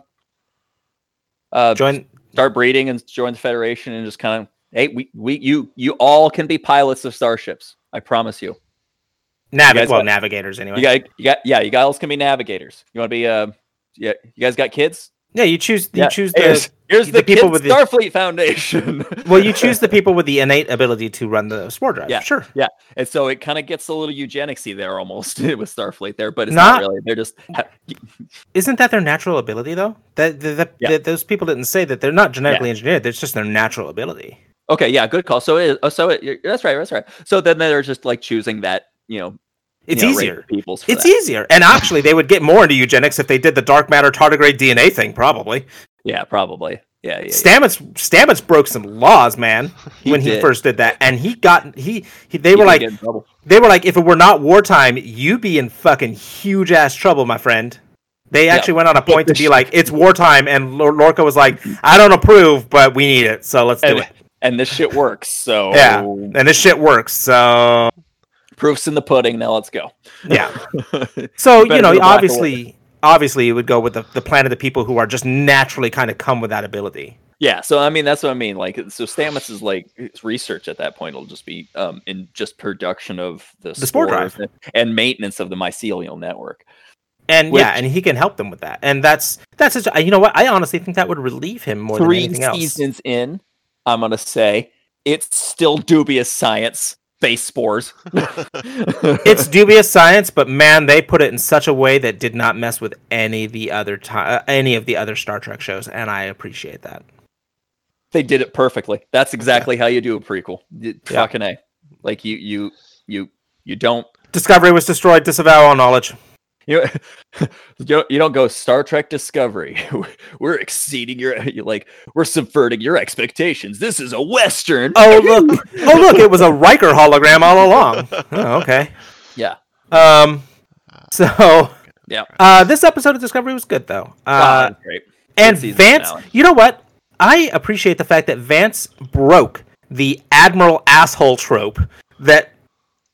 Speaker 1: uh,
Speaker 2: Join.
Speaker 1: Start breeding and join the Federation and just kind of, hey, we, we, you, you all can be pilots of starships. I promise you.
Speaker 2: Navi-
Speaker 1: guys
Speaker 2: well,
Speaker 1: got-
Speaker 2: navigators anyway.
Speaker 1: You got, you got, yeah, you guys can be navigators. You want to be, uh, yeah, you guys got kids?
Speaker 2: Yeah, you choose. You
Speaker 1: Yeah.
Speaker 2: choose the.
Speaker 1: here's
Speaker 2: the
Speaker 1: the,
Speaker 2: people with the-
Speaker 1: Starfleet Foundation.
Speaker 2: Well, you choose the people with the innate ability to run the spore drive.
Speaker 1: Yeah.
Speaker 2: Sure.
Speaker 1: Yeah, and so it kind of gets a little eugenicsy there almost with Starfleet there, but it's
Speaker 2: Not-
Speaker 1: not, really. They're just
Speaker 2: Isn't that their natural ability though? That, that, that-
Speaker 1: Yeah.
Speaker 2: that those people didn't say that they're not genetically engineered. It's just their natural ability.
Speaker 1: okay. Yeah, good call. So it is. So it, that's right. That's right. So then they're just like choosing that. You know,
Speaker 2: It's
Speaker 1: you know,
Speaker 2: easier.
Speaker 1: peoples.
Speaker 2: It's
Speaker 1: that.
Speaker 2: easier. And actually, they would get more into eugenics if they did the dark matter tardigrade DNA thing. Probably.
Speaker 1: Yeah, probably. Yeah, yeah. yeah.
Speaker 2: Stamets Stamets broke some laws, man,
Speaker 1: He
Speaker 2: when he first did that, and he got he, he they
Speaker 1: You
Speaker 2: were like
Speaker 1: get in trouble.
Speaker 2: they were like if it were not wartime, you'd be in fucking huge ass trouble, my friend. They
Speaker 1: Yeah.
Speaker 2: actually went on a point to be like it's wartime, and Lor- Lorca was like, I don't approve, but we need it, so let's do it.
Speaker 1: and this shit works. So
Speaker 2: Yeah. And this shit works, so
Speaker 1: proofs in the pudding. Now let's go.
Speaker 2: yeah. So you know,
Speaker 1: go back a
Speaker 2: obviously, obviously, it would go with the the planet of the people who are just naturally kind of come with that ability.
Speaker 1: Yeah, so I mean that's what I mean. Like, so Stamets is like his research at that point will just be um in just production of the,
Speaker 2: The spore drive.
Speaker 1: and- and maintenance of the mycelial network.
Speaker 2: And
Speaker 1: Which-
Speaker 2: yeah, and he can help them with that. And that's that's just, you know what I honestly think that would relieve him more
Speaker 1: Three
Speaker 2: than anything else.
Speaker 1: seasons in, I'm gonna say it's still dubious science. Face spores.
Speaker 2: It's dubious science, but man, they put it in such a way that did not mess with any of the other ti- uh, any of the other Star Trek shows, and I appreciate that.
Speaker 1: they did it perfectly. That's exactly how you do a prequel. Y-
Speaker 2: Yeah.
Speaker 1: Fucking a. Like you you you you don't
Speaker 2: Discovery was destroyed. Disavow all knowledge.
Speaker 1: You know, you don't, go Star Trek Discovery. We're exceeding your like we're subverting your expectations. This is a western.
Speaker 2: Oh look! oh look! It was a Riker hologram all along. Oh, okay.
Speaker 1: Yeah.
Speaker 2: Um. So.
Speaker 1: Yeah.
Speaker 2: Uh, this episode of Discovery was good though.
Speaker 1: Ah,
Speaker 2: Uh,
Speaker 1: that's great.
Speaker 2: and Vance,
Speaker 1: finale.
Speaker 2: you know what? I appreciate the fact that Vance broke the admiral asshole trope that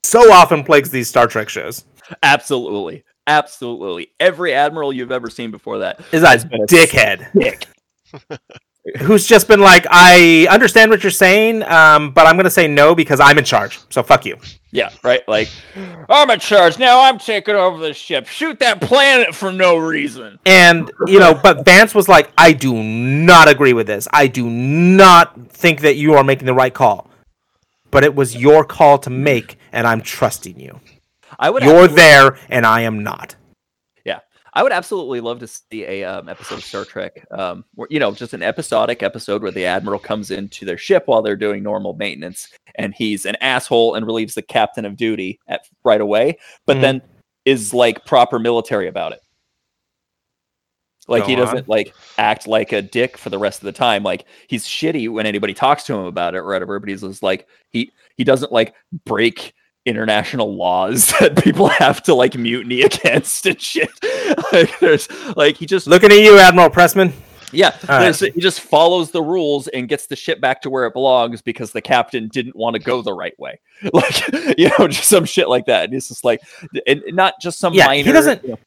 Speaker 2: so often plagues these Star Trek shows.
Speaker 1: Absolutely. Absolutely. Every admiral you've ever seen before that.
Speaker 2: Is that
Speaker 1: It's a
Speaker 2: dickhead
Speaker 1: Dick.
Speaker 2: who's just been like, I understand what you're saying, um, but I'm gonna say no because I'm in charge. So fuck you.
Speaker 1: Yeah, right. Like, I'm in charge now. I'm taking over the ship. Shoot that planet for no reason.
Speaker 2: And you know, but Vance was like, I do not agree with this. I do not think that you are making the right call. But it was your call to make, and I'm trusting you.
Speaker 1: I would.
Speaker 2: You're
Speaker 1: absolutely-
Speaker 2: there, and I am not.
Speaker 1: Yeah, I would absolutely love to see a um, episode of Star Trek, um, where you know, just an episodic episode where the admiral comes into their ship while they're doing normal maintenance, and he's an asshole and relieves the captain of duty at right away, but
Speaker 2: Mhm.
Speaker 1: then is like proper military about it. Like he doesn't
Speaker 2: on.
Speaker 1: like act like a dick for the rest of the time. Like he's shitty when anybody talks to him about it or whatever, but he's just like he he doesn't like break international laws that people have to like mutiny against and shit. like there's like he just
Speaker 2: Looking at you, Admiral Pressman.
Speaker 1: yeah,
Speaker 2: right.
Speaker 1: he just follows the rules and gets the ship back to where it belongs because the captain didn't want to go the right way. Like you know, just some shit like that. And it's just like, and not just some
Speaker 2: Yeah,
Speaker 1: minor.
Speaker 2: he doesn't-
Speaker 1: you know-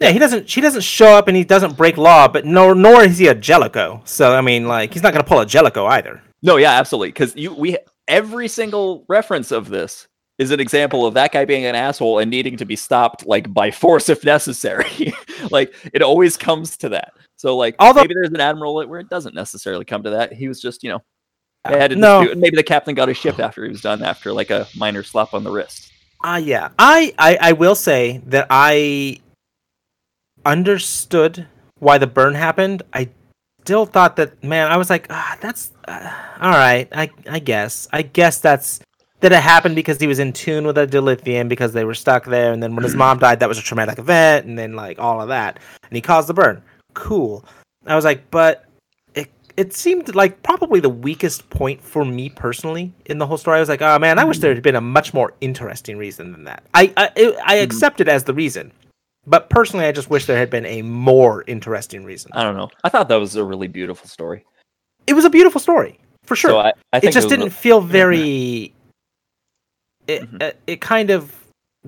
Speaker 2: Yeah, he doesn't. She doesn't show up, and he doesn't break law. But nor nor is he a Jellico. So I mean, like, he's not gonna pull a Jellico either.
Speaker 1: No, yeah, absolutely. Because you, we, every single reference of this is an example of that guy being an asshole and needing to be stopped, like by force if necessary. like it always comes to that. So like,
Speaker 2: Although-
Speaker 1: maybe there's an admiral where it doesn't necessarily come to that. He was just, you know, they had
Speaker 2: No.
Speaker 1: dispute, maybe the captain got his ship after he was done, after like a minor slap on the wrist.
Speaker 2: Ah, yeah. I, I I will say that I understood why the burn happened. I still thought that man. I was like, ah, that's uh, all right. I I guess. I guess that's that it happened because he was in tune with a dilithium because they were stuck there, and then when his mom died, that was a traumatic event, and then like all of that, and he caused the burn. Cool. I was like, but it it seemed like probably the weakest point for me personally in the whole story. I was like, oh man, I wish there had been a much more interesting reason than that. I I, it, I mm-hmm. accept it as the reason, but personally, I just wish there had been a more interesting reason.
Speaker 1: I don't know. I thought that was a really beautiful story.
Speaker 2: It was a beautiful story for sure.
Speaker 1: So I, I
Speaker 2: it just
Speaker 1: a-
Speaker 2: didn't feel very. It
Speaker 1: Mhm.
Speaker 2: uh, it kind of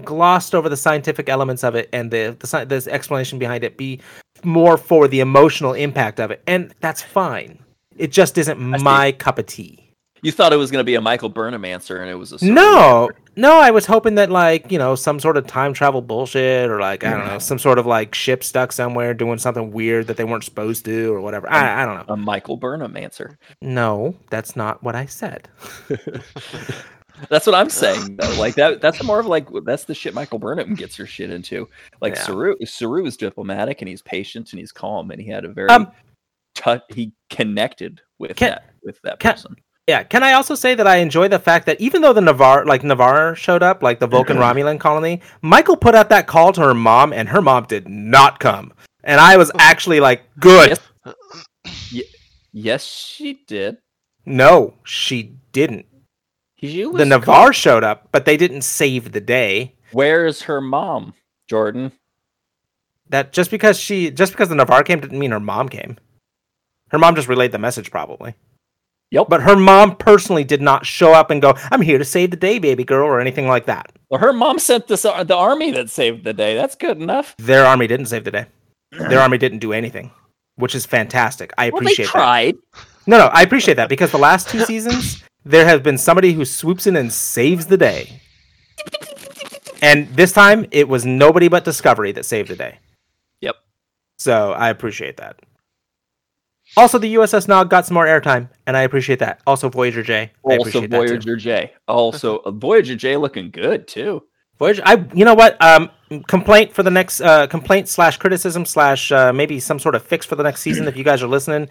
Speaker 2: glossed over the scientific elements of it and the the this explanation behind it. Be more for the emotional impact of it, and that's fine. It just isn't my cup of tea.
Speaker 1: You thought it was going to be a Michael Burnham answer, and it was a
Speaker 2: No,
Speaker 1: answer.
Speaker 2: no, I was hoping that like you know some sort of time travel bullshit or like I don't know some sort of like ship stuck somewhere doing something weird that they weren't supposed to or whatever. I I don't know.
Speaker 1: a Michael Burnham answer.
Speaker 2: No, that's not what I said.
Speaker 1: That's what I'm saying. Though. Like that. That's more of like that's the shit Michael Burnham gets her shit into. Like
Speaker 2: Yeah.
Speaker 1: Saru, Saru is diplomatic and he's patient and he's calm and he had a very
Speaker 2: Um,
Speaker 1: tou- he connected with
Speaker 2: Can-
Speaker 1: that with that
Speaker 2: can-
Speaker 1: person.
Speaker 2: Yeah, can I also say that I enjoy the fact that even though the Ni'Var, like Ni'Var, showed up, like the Vulcan Romulan colony, Michael put out that call to her mom, and her mom did not come. And I was actually like, good.
Speaker 1: Yes. Yes, she did.
Speaker 2: No, she didn't.
Speaker 1: She
Speaker 2: The Ni'Var showed up, but they didn't save the day.
Speaker 1: Where's her mom, Jordan?
Speaker 2: That just because she, just because the Ni'Var came, didn't mean her mom came. Her mom just relayed the message, probably.
Speaker 1: Yep.
Speaker 2: But her mom personally did not show up and go, "I'm here to save the day, baby girl," or anything like that.
Speaker 1: Well, her mom sent this uh, the army that saved the day. That's good enough.
Speaker 2: Their army didn't save the day. Their army didn't do anything, which is fantastic. I
Speaker 1: Well, they
Speaker 2: appreciate that. No, no, I appreciate that because the last two seasons there has been somebody who swoops in and saves the day. And this time it was nobody but Discovery that saved the day.
Speaker 1: Yep.
Speaker 2: So I appreciate that. Also, the USS Nog got some more airtime, and I appreciate that. Also, Voyager J. I
Speaker 1: Also,
Speaker 2: appreciate that too.
Speaker 1: Voyager J. Also, Voyager J looking good too.
Speaker 2: Voyager. I. You know what? Um, complaint for the next uh, complaint slash criticism slash uh, maybe some sort of fix for the next season. if you guys are listening,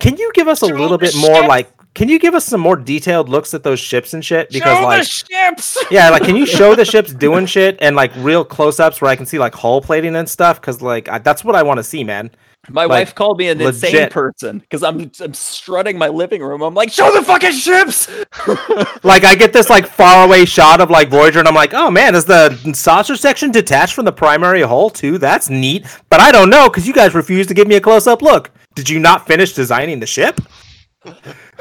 Speaker 2: can you give us a little bit more like? Can you give us some more detailed looks at those ships and shit? Because
Speaker 4: Show
Speaker 2: like,
Speaker 4: the ships.
Speaker 2: yeah, like can you show the ships doing shit and like real close ups where I can see like hull plating and stuff? Because like I, that's what I want to see, man.
Speaker 1: My
Speaker 2: Like,
Speaker 1: wife called me an insane
Speaker 2: legit.
Speaker 1: person because I'm I'm strutting my living room. I'm like, show the fucking ships.
Speaker 2: Like I get this like far away shot of like Voyager, and I'm like, oh man, is the saucer section detached from the primary hull too? That's neat. But I don't know because you guys refused to give me a close up look. Did you not finish designing the ship?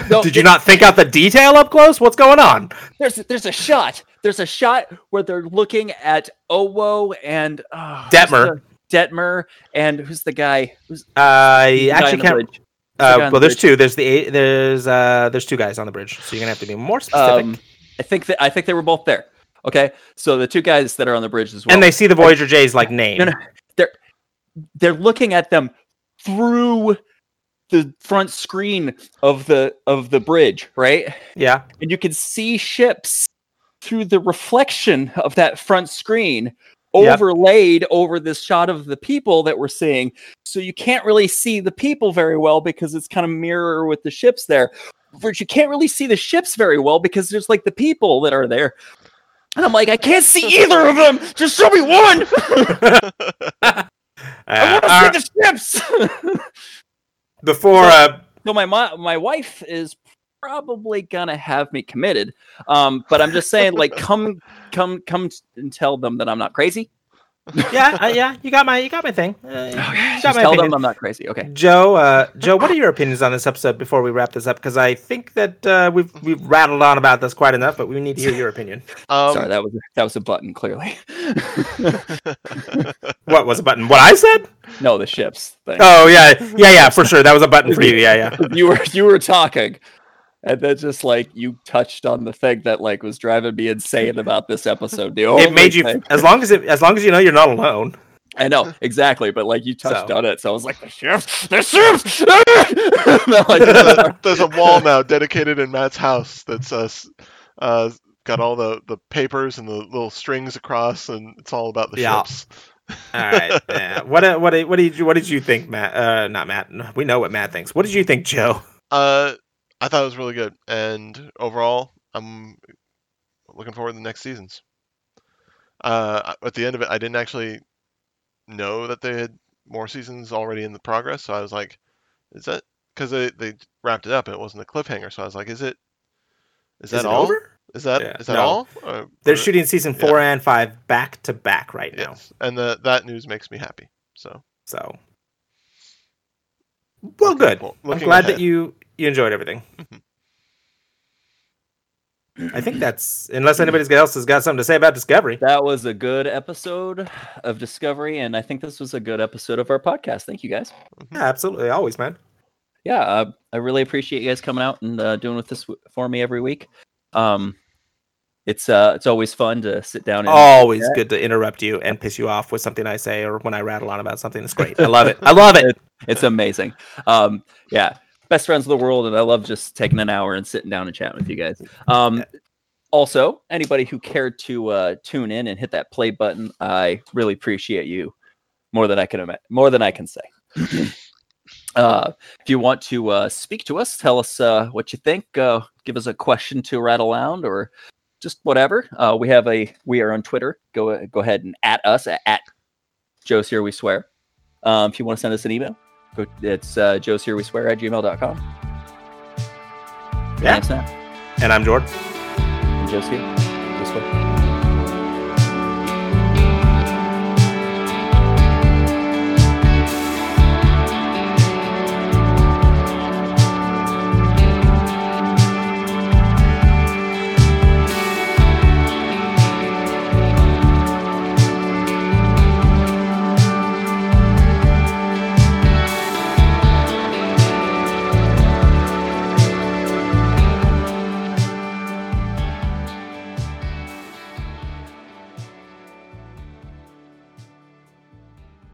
Speaker 1: No,
Speaker 2: Did you not think out the detail up close? What's going on?
Speaker 1: There's there's a shot. There's a shot where they're looking at Owo and uh,
Speaker 2: Detmer.
Speaker 1: Detmer and who's the guy? Who's
Speaker 2: Uh, I
Speaker 1: the
Speaker 2: actually can't.
Speaker 1: The
Speaker 2: Uh,
Speaker 1: on
Speaker 2: well,
Speaker 1: the
Speaker 2: there's
Speaker 1: bridge?
Speaker 2: two. There's the eight, there's uh there's two guys on the bridge, so you're gonna have to be more specific.
Speaker 1: Um, I think that I think they were both there. Okay, so the two guys that are on the bridge as well.
Speaker 2: and they see the Voyager J's like name.
Speaker 1: No, no, they're they're looking at them through the front screen of the of the bridge, right?
Speaker 2: Yeah.
Speaker 1: And you can see ships through the reflection of that front screen
Speaker 2: Yep.
Speaker 1: overlaid over this shot of the people that we're seeing. So you can't really see the people very well because it's kind of mirror with the ships there. but you can't really see the ships very well because there's like the people that are there. And I'm like, I can't see either of them. Just show me one. I
Speaker 2: Uh,
Speaker 1: want to
Speaker 2: our-
Speaker 1: see the ships.
Speaker 2: before uh,
Speaker 1: so my my wife is probably gonna have me committed. Um, but I'm just saying, like, come come come and tell them that I'm not crazy.
Speaker 2: Yeah, uh, yeah, you got my you got my thing. Uh, you
Speaker 1: Just
Speaker 2: my
Speaker 1: tell
Speaker 2: opinion.
Speaker 1: them I'm not crazy. Okay.
Speaker 2: Joe, uh, Joe, what are your opinions on this episode before we wrap this up? Because I think that uh, we've we've rattled on about this quite enough, but we need to hear your opinion.
Speaker 3: Um,
Speaker 1: Sorry, that was that was a button. Clearly,
Speaker 2: What was a button? What I said?
Speaker 1: no, the ships thing.
Speaker 2: Oh yeah, yeah, yeah, for sure. That was a button for you. Yeah, yeah.
Speaker 1: you were you were talking, and then just like you touched on the thing that like was driving me insane about this episode. The
Speaker 2: It made you
Speaker 1: thing-
Speaker 2: as long as it as long as you know you're not alone.
Speaker 1: I know exactly, but like you touched
Speaker 2: So.
Speaker 1: on it, so I was like, the ships, the ships. No, like,
Speaker 3: there's, a, there's a wall now dedicated in Matt's house that's uh, uh, got all the, the papers and the little strings across, and it's all about the
Speaker 2: Yeah.
Speaker 3: ships.
Speaker 2: All right. Yeah. What uh, what what did you what did you think, Matt? Uh, not Matt. We know what Matt thinks. What did you think, Joe?
Speaker 3: Uh, I thought it was really good, and overall, I'm looking forward to the next seasons. Uh, at the end of it, I didn't actually know that they had more seasons already in the progress, so I was like, "Is that?" Because they, they wrapped it up and it wasn't a cliffhanger, so I was like, "Is it? Is that
Speaker 2: Is it
Speaker 3: all?
Speaker 2: over?
Speaker 3: Is that
Speaker 2: Yeah.
Speaker 3: is that
Speaker 2: No.
Speaker 3: all?" Or-
Speaker 2: They're
Speaker 3: or-
Speaker 2: shooting season four and five back to back right now.
Speaker 3: Yes, and the, that news makes me happy. So
Speaker 2: So, well,
Speaker 3: Looking
Speaker 2: good.
Speaker 3: for-
Speaker 2: I'm glad
Speaker 3: ahead.
Speaker 2: that you you enjoyed everything.
Speaker 3: Mhm.
Speaker 2: I think that's unless anybody else has got something to say about Discovery.
Speaker 1: that was a good episode of Discovery, and I think this was a good episode of our podcast. Thank you guys.
Speaker 2: Yeah, absolutely, always, man.
Speaker 1: yeah, uh, I really appreciate you guys coming out and uh, doing with this for me every week. Um, it's uh, it's always fun to sit down and
Speaker 2: Always good to interrupt you and piss you off with something I say or when I rattle on about something. It's great. I love it. I love it.
Speaker 1: it's amazing. Um, yeah, best friends of the world, and I love just taking an hour and sitting down and chatting with you guys. Um, also, anybody who cared to uh, tune in and hit that play button, I really appreciate you more than I can ima- more than I can say. uh, if you want to uh, speak to us, tell us uh, what you think. Uh, give us a question to rattle around or just whatever. Uh, we have a we are on Twitter. Go go ahead and at us at, at Joe's here we swear. Um, if you want to send us an email, it's uh, Joe's here we swear at gmail.com.
Speaker 2: Yeah.
Speaker 1: Thanks, Matt.
Speaker 2: And I'm Jordan.
Speaker 1: And Joe's here.